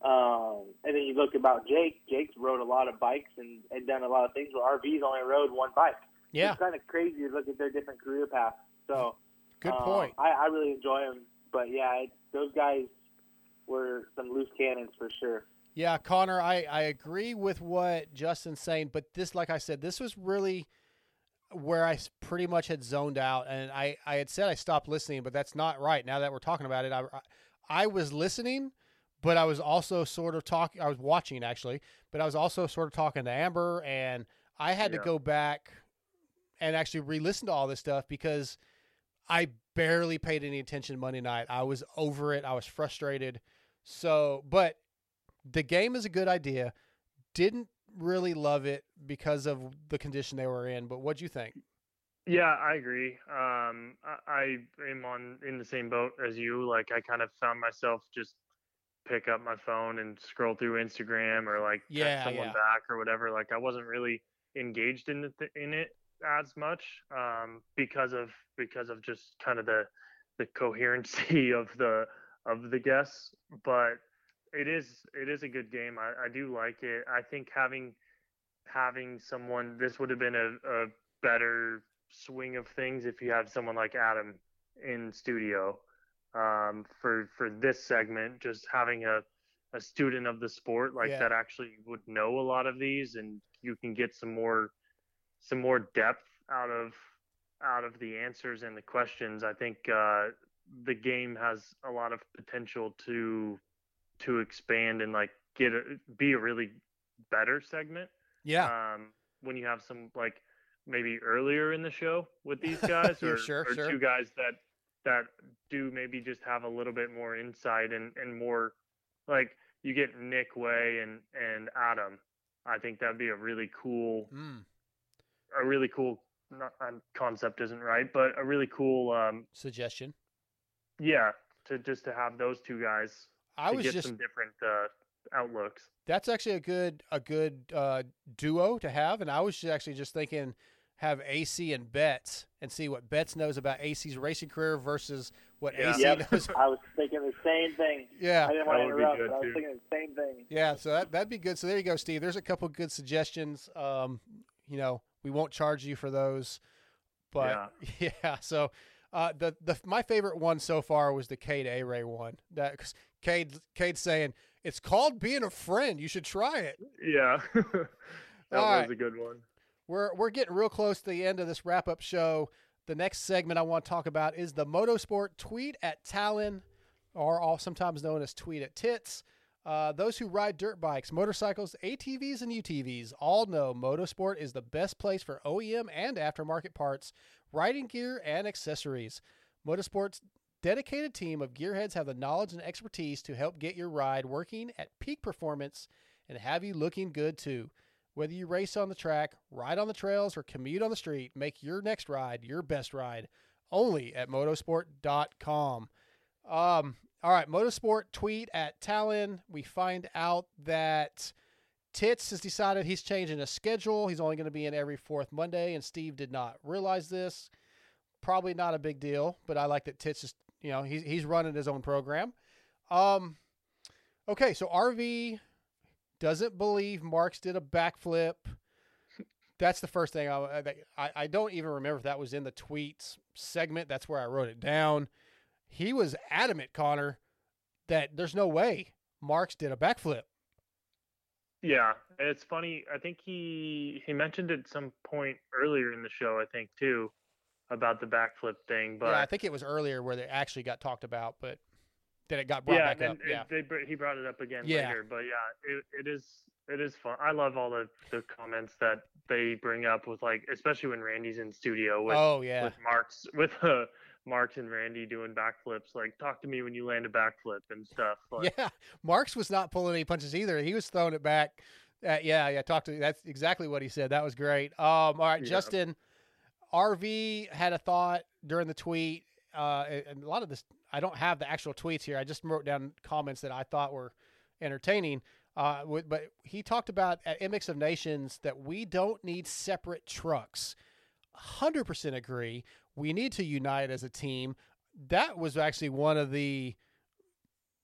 um, and then you look about Jake. Jake's rode a lot of bikes and, and done a lot of things. Where RV's only rode one bike. Yeah. It's kind of crazy to look at their different career paths. So Good um, point. I, I really enjoy them, but yeah, it, those guys were some loose cannons for sure. Yeah, Connor, I, I agree with what Justin's saying, but this, like I said, this was really where I pretty much had zoned out, and I, I had said I stopped listening, but that's not right. Now that we're talking about it, I, I was listening, but I was also sort of talking. I was watching actually, but I was also sort of talking to Amber, and I had Yeah. to go back and actually re-listen to all this stuff because I barely paid any attention Monday night. I was over it. I was frustrated. So, but the game is a good idea. Didn't really love it because of the condition they were in. But what'd you think? Yeah, I agree. Um, I, I am on in the same boat as you. Like, I kind of found myself just pick up my phone and scroll through Instagram or like Yeah, text someone yeah. back or whatever. Like, I wasn't really engaged in it in it as much um, because of because of just kind of the the coherency of the of the guests. But it is it is a good game. I, I do like it. I think having having someone this would have been a, a better swing of things if you had someone like Adam in studio um, for for this segment. Just having a a student of the sport like Yeah. that actually would know a lot of these, and you can get some more some more depth out of out of the answers and the questions. I think uh, the game has a lot of potential to to expand and like get a, be a really better segment. Yeah. Um, when you have some like maybe earlier in the show with these guys, or, sure, or sure. two guys that that do maybe just have a little bit more insight and and more like you get Nick Wey and and Adam. I think that'd be a really cool Mm. A really cool not, um, concept isn't right, but a really cool um Suggestion. yeah to just to have those two guys I to was get just- some different uh, outlooks. That's actually a good a good uh, duo to have, and I was just actually just thinking have AC and Betts and see what Betts knows about AC's racing career versus what AC Yep. knows. I was thinking the same thing. Yeah. I didn't want That to would be interrupt, good, but I was too. thinking the same thing. Yeah, so that that'd be good. So there you go, Steve. There's a couple good suggestions. Um, you know, we won't charge you for those, but yeah. so, uh, the the my favorite one so far was the Cade A Ray one. That cause Cade Cade's saying it's called being a friend. You should try it. Yeah, that All was right. a good one. We're we're getting real close to the end of this wrap up show. The next segment I want to talk about is the Motosport Tweet at Talon, or all sometimes known as Tweet at Tits. Uh, those who ride dirt bikes, motorcycles, ATVs, and UTVs all know Motosport is the best place for OEM and aftermarket parts, riding gear, and accessories. Motosport's dedicated team of gearheads have the knowledge and expertise to help get your ride working at peak performance and have you looking good too. Whether you race on the track, ride on the trails, or commute on the street, make your next ride your best ride only at motosport.com. Um, all right, Motosport tweet at Talon. We find out that Tits has decided he's changing his schedule. He's only going to be in every fourth Monday, and Steve did not realize this. Probably not a big deal, but I like that Tits is, you know, he's, he's running his own program. Um, okay, so RV doesn't believe Marks did a backflip. That's the first thing I, I I don't even remember if that was in the tweets segment. That's where I wrote it down. He was adamant, Connor, that there's no way Marks did a backflip. Yeah, it's funny. I think he he mentioned at some point earlier in the show. I think too, about the backflip thing, but yeah, I think it was earlier where they actually got talked about, but then it got brought yeah, back up. it- Yeah. they he brought it up again Yeah. later. But yeah, it, it is it is fun. I love all the, the comments that they bring up with like, especially when Randy's in studio with Oh, yeah. with Marks with uh, Marks and Randy doing backflips. Like, talk to me when you land a backflip and stuff. Like, Yeah, Marks was not pulling any punches either. He was throwing it back. Uh, yeah, yeah. Talk to that's exactly what he said. That was great. Um, all right, Yeah. Justin. RV had a thought during the tweet, uh, and a lot of this I don't have the actual tweets here. I just wrote down comments that I thought were entertaining. Uh, but he talked about at MX of Nations that we don't need separate trucks. Hundred percent agree. We need to unite as a team. That was actually one of the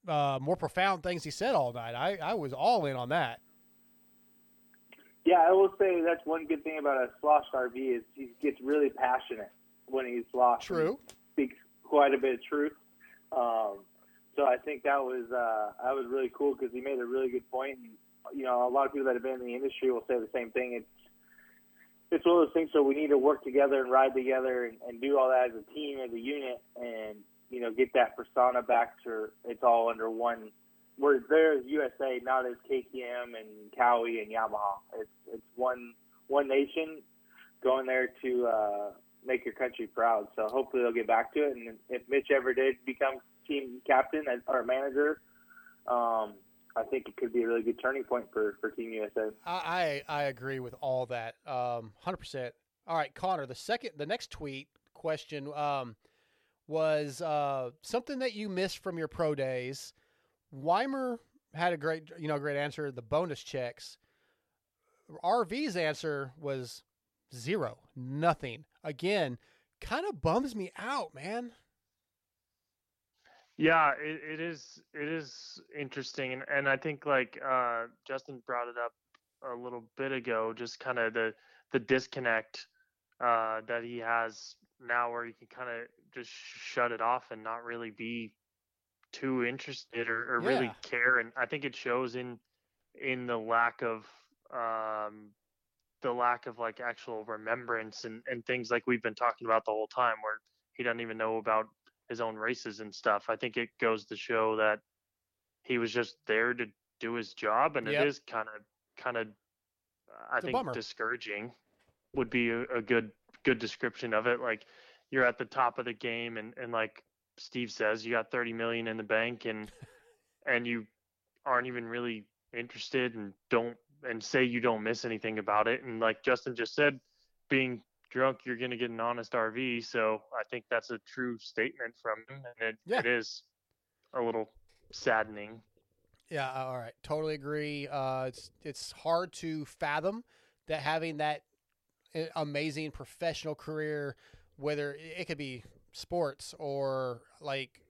uh, more profound things he said all night. I, I was all in on that. Yeah, I will say that's one good thing about a sloshed RV is he gets really passionate when he's sloshed. True. Speaks quite a bit of truth. Um, so I think that was uh, that was really cool because he made a really good point. And, you know, a lot of people that have been in the industry will say the same thing. It's it's one of those things. So we need to work together and ride together and, and do all that as a team, as a unit, and you know, get that persona back to it's all under one. We're there as USA, not as KTM and Kawi and Yamaha. It's it's one one nation going there to uh, make your country proud. So hopefully they'll get back to it. And if Mitch ever did become team captain or manager, um, I think it could be a really good turning point for, for Team USA. I, I I agree with all that. Um, hundred percent. All right, Connor. The second, the next tweet question um, was uh, something that you missed from your pro days. Weimer had a great, you know, great answer. The bonus checks. RV's answer was zero, nothing. Again, kind of bums me out, man. Yeah, it, it is. It is interesting, and, and I think like uh, Justin brought it up a little bit ago, just kind of the the disconnect uh, that he has now, where he can kind of just shut it off and not really be too interested or, or really care, and I think it shows in in the lack of um, the lack of like actual remembrance and, and things like we've been talking about the whole time, where he doesn't even know about his own races and stuff. I think it goes to show that he was just there to do his job, and Yep. it is kind of kind of uh, I It's think discouraging would be a, a good good description of it. Like you're at the top of the game, and and like Steve says, you got 30 million in the bank, and and you aren't even really interested and don't and say you don't miss anything about it. And like Justin just said, being drunk, you're going to get an honest RV. So I think that's a true statement from him. And it, Yeah. it is a little saddening. Yeah, all right, totally agree. Uh, it's it's hard to fathom that having that uh, amazing professional career, whether it could be sports or like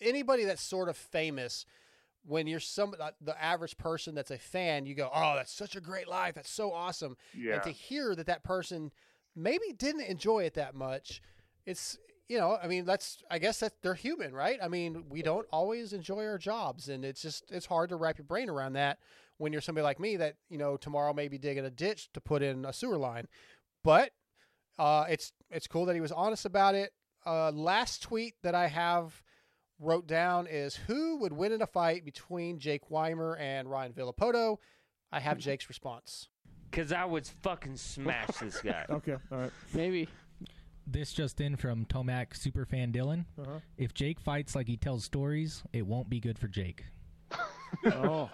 anybody that's sort of famous. When you're some uh, the average person that's a fan, you go, "Oh, that's such a great life. That's so awesome." Yeah. And to hear that that person maybe didn't enjoy it that much, it's you know, I mean, that's I guess that they're human, right? I mean, we don't always enjoy our jobs, and it's just it's hard to wrap your brain around that when you're somebody like me that you know tomorrow may be digging a ditch to put in a sewer line, but uh, it's it's cool that he was honest about it. Uh, last tweet that I have wrote down is who would win in a fight between Jake Weimer and Ryan Villopoto. I have Jake's response. Because I would fucking smash this guy. Okay, all right. Maybe. This just in from Tomac superfan Dylan. Uh-huh. If Jake fights like he tells stories, it won't be good for Jake. oh.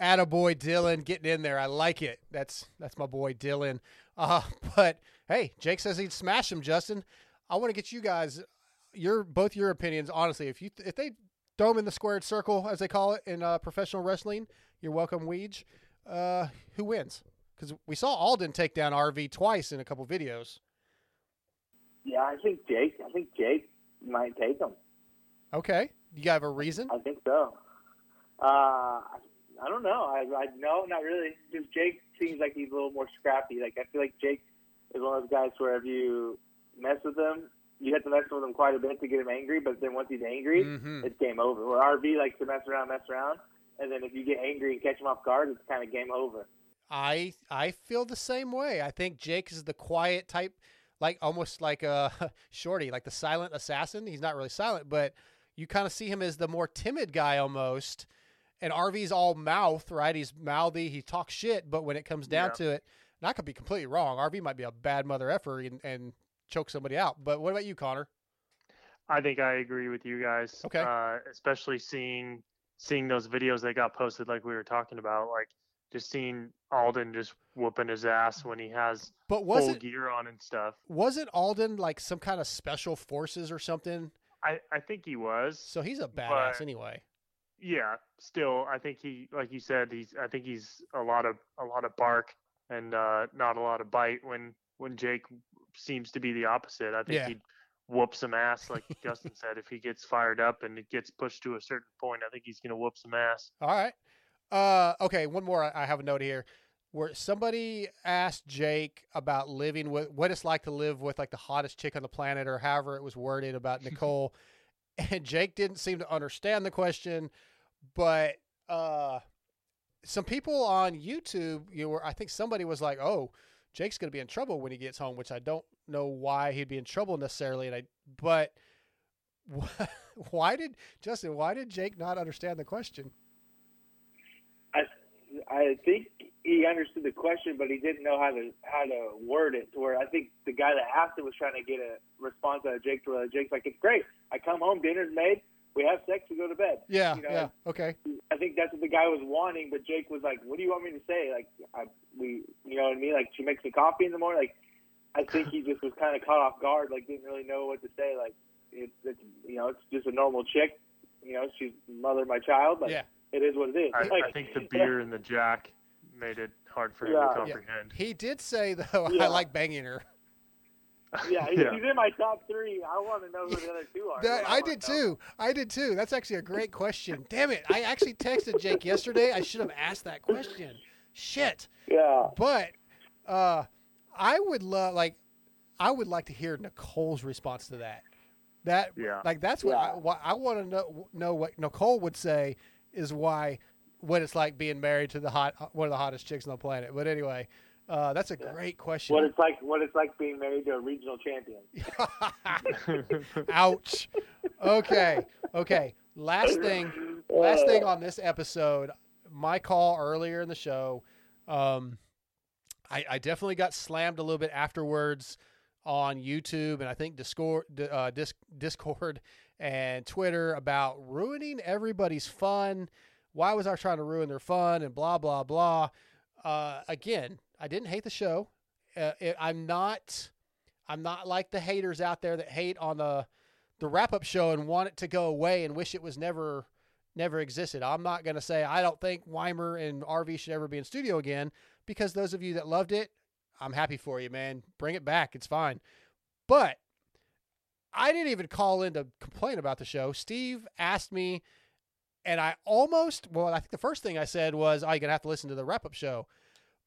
Attaboy Dylan getting in there. I like it. That's that's my boy Dylan. Uh, but hey, Jake says he'd smash him, Justin. I want to get you guys your both your opinions. Honestly, if you if they throw him in the squared circle, as they call it in uh, professional wrestling, you're welcome, Weege. Uh, who wins? Because we saw Aldon take down RV twice in a couple videos. Yeah, I think Jake. I think Jake might take him. Okay, you have a reason? I think so. Uh, I don't know. I, I no, not really. Just Jake seems like he's a little more scrappy. Like I feel like Jake is one of those guys where if you mess with him, you have to mess with him quite a bit to get him angry. But then once he's angry, Mhm. it's game over. Where RV likes to mess around, mess around, and then if you get angry and catch him off guard, it's kind of game over. I I feel the same way. I think Jake is the quiet type. like almost like a Shorty, like the silent assassin. He's not really silent, but you kind of see him as the more timid guy almost. And RV's all mouth, right? He's mouthy, he talks shit, but when it comes down Yeah. to it, and I could be completely wrong. RV might be a bad mother effer and, and choke somebody out. But what about you, Connor? I think I agree with you guys. Okay. Uh, especially seeing seeing those videos that got posted, like we were talking about, like just seeing Aldon just whooping his ass when he has But was full it- gear on and stuff. Wasn't Aldon like some kind of special forces or something? I I think he was. So he's a badass anyway. Yeah. Still, I think he, like you said, he's. I think he's a lot of a lot of bark and uh, not a lot of bite. When when Jake seems to be the opposite. I think Yeah. he'd whoop some ass, like Justin said. If he gets fired up and it gets pushed to a certain point, I think he's gonna whoop some ass. All right. Uh, okay, one more. I I have a note here where somebody asked Jake about living with what it's like to live with like the hottest chick on the planet, or however it was worded about Nicole. and Jake didn't seem to understand the question, but uh, some people on YouTube, you were, I think somebody was like, "Oh, Jake's going to be in trouble when he gets home," which I don't know why he'd be in trouble necessarily. And I, but why did Justin? Why did Jake not understand the question? I I think he understood the question, but he didn't know how to how to word it. To where I think the guy that asked it was trying to get a response out of Jake. To where Jake's like, "It's great. I come home, dinner's made, we have sex, we go to bed." Yeah, You know, yeah, okay. I think that's what the guy was wanting, but Jake was like, "What do you want me to say?" Like, I, we, you know what I mean? Like, she makes me coffee in the morning. Like, I think he just was kind of caught off guard. Like, didn't really know what to say. Like, it's, it's you know, it's just a normal chick. You know, she's mother of my child. Like, Yeah. it is what it is. I, like, I think the beer and the jack made it hard for him Yeah. to Yeah. comprehend. He did say though, Yeah. I like banging her. Yeah, he's, Yeah. he's in my top three. I want to know who the other two are. That, I did too. I did too. That's actually a great question. Damn it! I actually texted Jake yesterday. I should have asked that question. Shit. Yeah. But uh, I would love like I would like to hear Nicole's response to that. That Yeah. like that's what I, why I want to know know what Nicole would say is why what it's like being married to the hot one of the hottest chicks on the planet. But anyway, uh, that's a great question. What it's like, what it's like being married to a regional champion. Ouch. Okay. Okay. Last thing. Last thing on this episode. My call earlier in the show. Um, I, I definitely got slammed a little bit afterwards on YouTube and I think Discord, uh, Discord and Twitter about ruining everybody's fun. Why was I trying to ruin their fun and blah blah blah? Uh, again, I didn't hate the show. Uh, it, I'm not. I'm not like the haters out there that hate on the the wrap up show and want it to go away and wish it was never never existed. I'm not going to say I don't think Weimer and RV should ever be in studio again because those of you that loved it, I'm happy for you, man. Bring it back. It's fine. But I didn't even call in to complain about the show. Steve asked me and I almost well, I think the first thing I said was, "Oh, you're gonna have to listen to the wrap up show."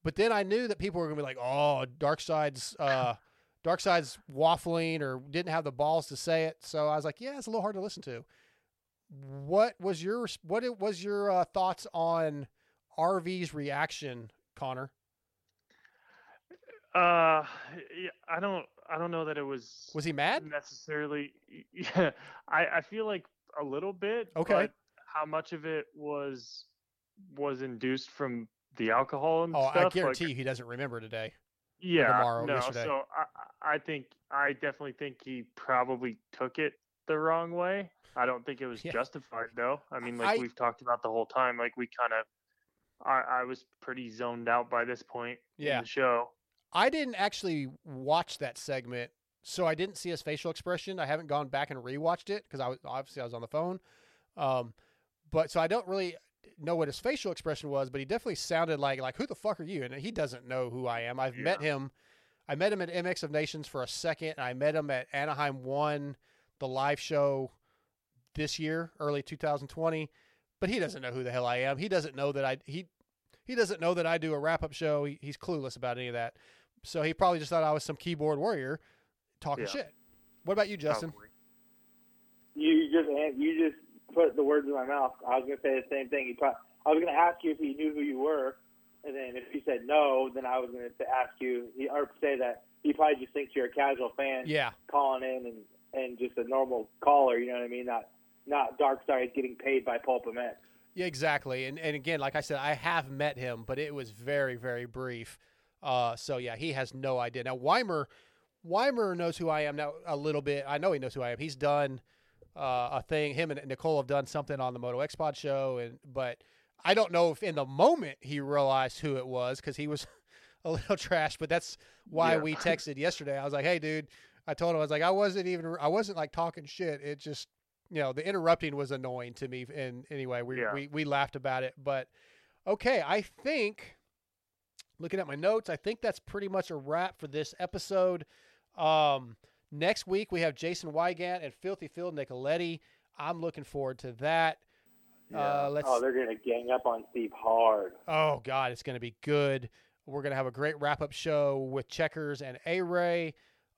But then I knew that people were gonna be like, "Oh, Dark Side's uh, Dark Side's waffling or didn't have the balls to say it." So I was like, "Yeah, it's a little hard to listen to." What was your what it- was your uh, thoughts on RV's reaction, Connor? Uh, yeah, I don't, I don't know that it was. Was he mad? Necessarily, yeah. I, I feel like a little bit. Okay. But how much of it was was induced from the alcohol and stuff? Oh, stuff? I Like, guarantee you he doesn't remember today. yeah. tomorrow, no. yesterday. So I, I think I definitely think he probably took it the wrong way. I don't think it was Yeah. justified though. I mean, like I- we've talked about the whole time. Like we kind of, I, I was pretty zoned out by this point Yeah. in the show. I didn't actually watch that segment, so I didn't see his facial expression. I haven't gone back and rewatched it because I was obviously I was on the phone. Um, but so I don't really know what his facial expression was, but he definitely sounded like like who the fuck are you? And he doesn't know who I am. I've met him. I met him at MX of Nations for a second. And I met him at Anaheim One, the live show this year, early 2020. But he doesn't know who the hell I am. He doesn't know that I he he doesn't know that I do a wrap up show. He, he's clueless about any of that. So he probably just thought I was some keyboard warrior talking Yeah. shit. What about you, Justin? You just you just put the words in my mouth. I was gonna say the same thing. You pro- I was gonna ask you if you knew who you were, and then if you said no, then I was gonna to ask you or say that he probably just thinks you're a casual fan. Yeah. Calling in and and just a normal caller. You know what I mean? Not not Dark Side getting paid by Pulp MX. Yeah, exactly. And and again, like I said, I have met him, but it was very very brief. Uh, so yeah, he has no idea. Now Weimer, Weimer knows who I am now a little bit. I know he knows who I am. He's done uh, a thing. Him and Nicole have done something on the Moto X Pod show, and but I don't know if in the moment he realized who it was because he was a little trash. But that's why Yeah. we texted yesterday. I was like, hey, dude. I told him I was like, I wasn't even, I wasn't like talking shit. It just, you know, the interrupting was annoying to me. And anyway, we Yeah. we we laughed about it. But okay, I think looking at my notes, I think that's pretty much a wrap for this episode. Um, next week we have Jason Weigandt and Filthy Phil Nicoletti. I'm looking forward to that. Uh, let's. oh, they're gonna gang up on Steve hard. Oh God, it's going to be good. We're going to have a great wrap up show with Checkers and A Ray.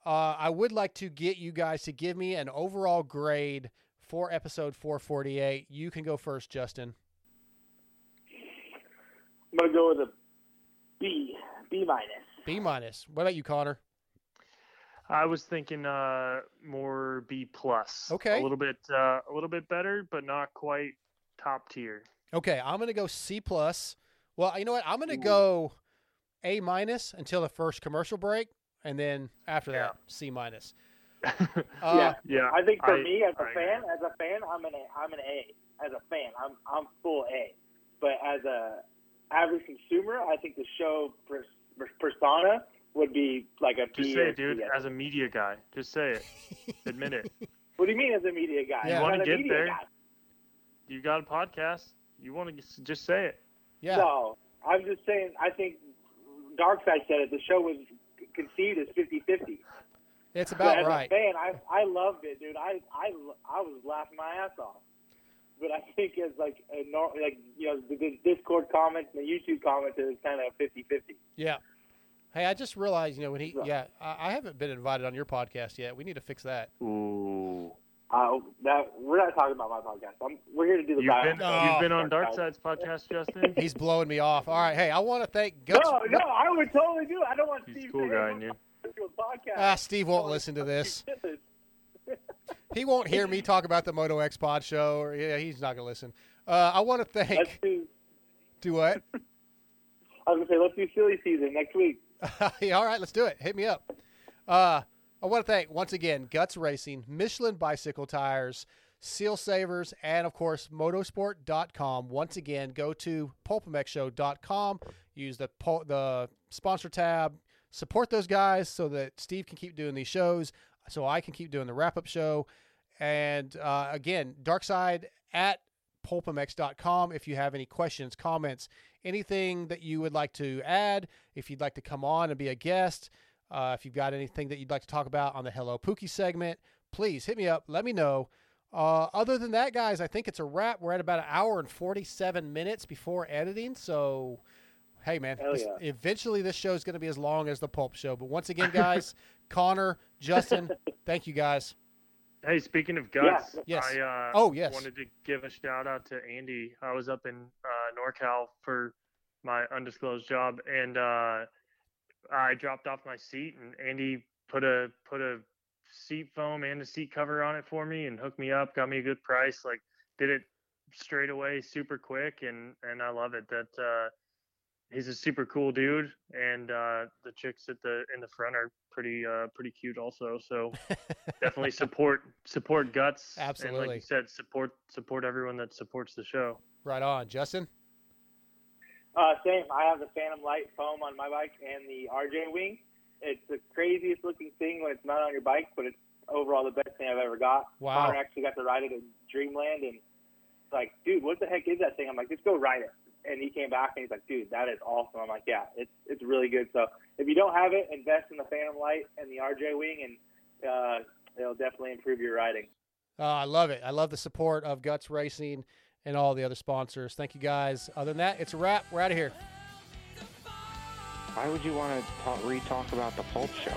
Uh, I would like to get you guys to give me an overall grade for episode 448. You can go first, Justin. I'm gonna go with a B, B minus. B minus. What about you, Connor? I was thinking uh, more B plus. Okay. A little bit, uh, a little bit better, but not quite top tier. Okay, I'm going to go C plus. Well, you know what? I'm going to go A minus until the first commercial break, and then after that, C minus. Uh, yeah, I think for I- me as a I fan, as a fan, I'm an A. I'm an A. As a fan, I'm I'm full A. But as a average consumer, I think the show pers- persona would be like a Just say it, dude. As a media guy, just say it. Admit it. What do you mean as a media guy? You want to get media there. guy. You got a podcast. You want to just say it. Yeah. No, I'm just saying. I think Darkside said it. The show was conceived as 50-50. It's So about as right. a fan, I I loved it, dude. I I I was laughing my ass off. But I think as like a nor- like you know the, the Discord comments and the YouTube comments it was kind of 50-50. Yeah. Hey, I just realized, you know, when he, yeah, I, I haven't been invited on your podcast yet. We need to fix that. Ooh. Uh, that we're not talking about my podcast. I'm, we're here to do the. You've been, bio- you've been on Dark Side's podcast, Justin. He's blowing me off. All right. Hey, I want to thank Guts. No, no, I would totally do. it. I don't want He's Steve cool to guy, and you- gonna a podcast. Ah, Steve won't listen to this. He won't hear me talk about the Moto X Pod show, or yeah, he's not gonna listen. Uh, I want to Let's thank. do. Do what? I was gonna say let's do silly season next week. yeah, all right, let's do it. Hit me up. Uh, I want to thank once again Guts Racing, Michelin Bicycle Tires, Seal Savers, and of course Motosport.com. Once again, go to PulpMXShow.com. Use the the sponsor tab. Support those guys so that Steve can keep doing these shows, so I can keep doing the wrap up show. And uh, again, Darkside at pulpmx.com if you have any questions, comments, anything that you would like to add, if you'd like to come on and be a guest, uh, if you've got anything that you'd like to talk about on the Hello Pookie segment, please hit me up. Let me know. Uh, other than that, guys, I think it's a wrap. We're at about an hour and 47 minutes before editing. So, hey, man, this- yeah. eventually this show is going to be as long as the Pulp Show. But once again, guys, Connor, Justin, thank you guys. Hey, speaking of guts, Yes. I uh, Oh, yes. wanted to give a shout out to Andy. I was up in uh, NorCal for my undisclosed job, and uh, I dropped off my seat, and Andy put a put a seat foam and a seat cover on it for me, and hooked me up, got me a good price. Like, did it straight away, super quick, and and I love it. That uh, he's a super cool dude, and uh, the chicks at the in the front are pretty uh, pretty cute also. So definitely support support guts. And like you said, support support everyone that supports the show. Right on. Justin? Uh, same. I have the Phantom Light foam on my bike and the RJ wing. It's the craziest looking thing when it's not on your bike, but it's overall the best thing I've ever got. Wow. Connor actually got to ride it in Dreamland, and like, dude, what the heck is that thing? I'm like, just go ride it. And he came back and he's like, dude, that is awesome. I'm like, yeah, it's it's really good. So if you don't have it, invest in the Phantom Light and the RJ wing, and uh, it'll definitely improve your riding. Uh, I love it. I love the support of Guts Racing and all the other sponsors. Thank you guys. Other than that, it's a wrap. We're out of here. Why would you want to talk, re-talk about the Pulp Show?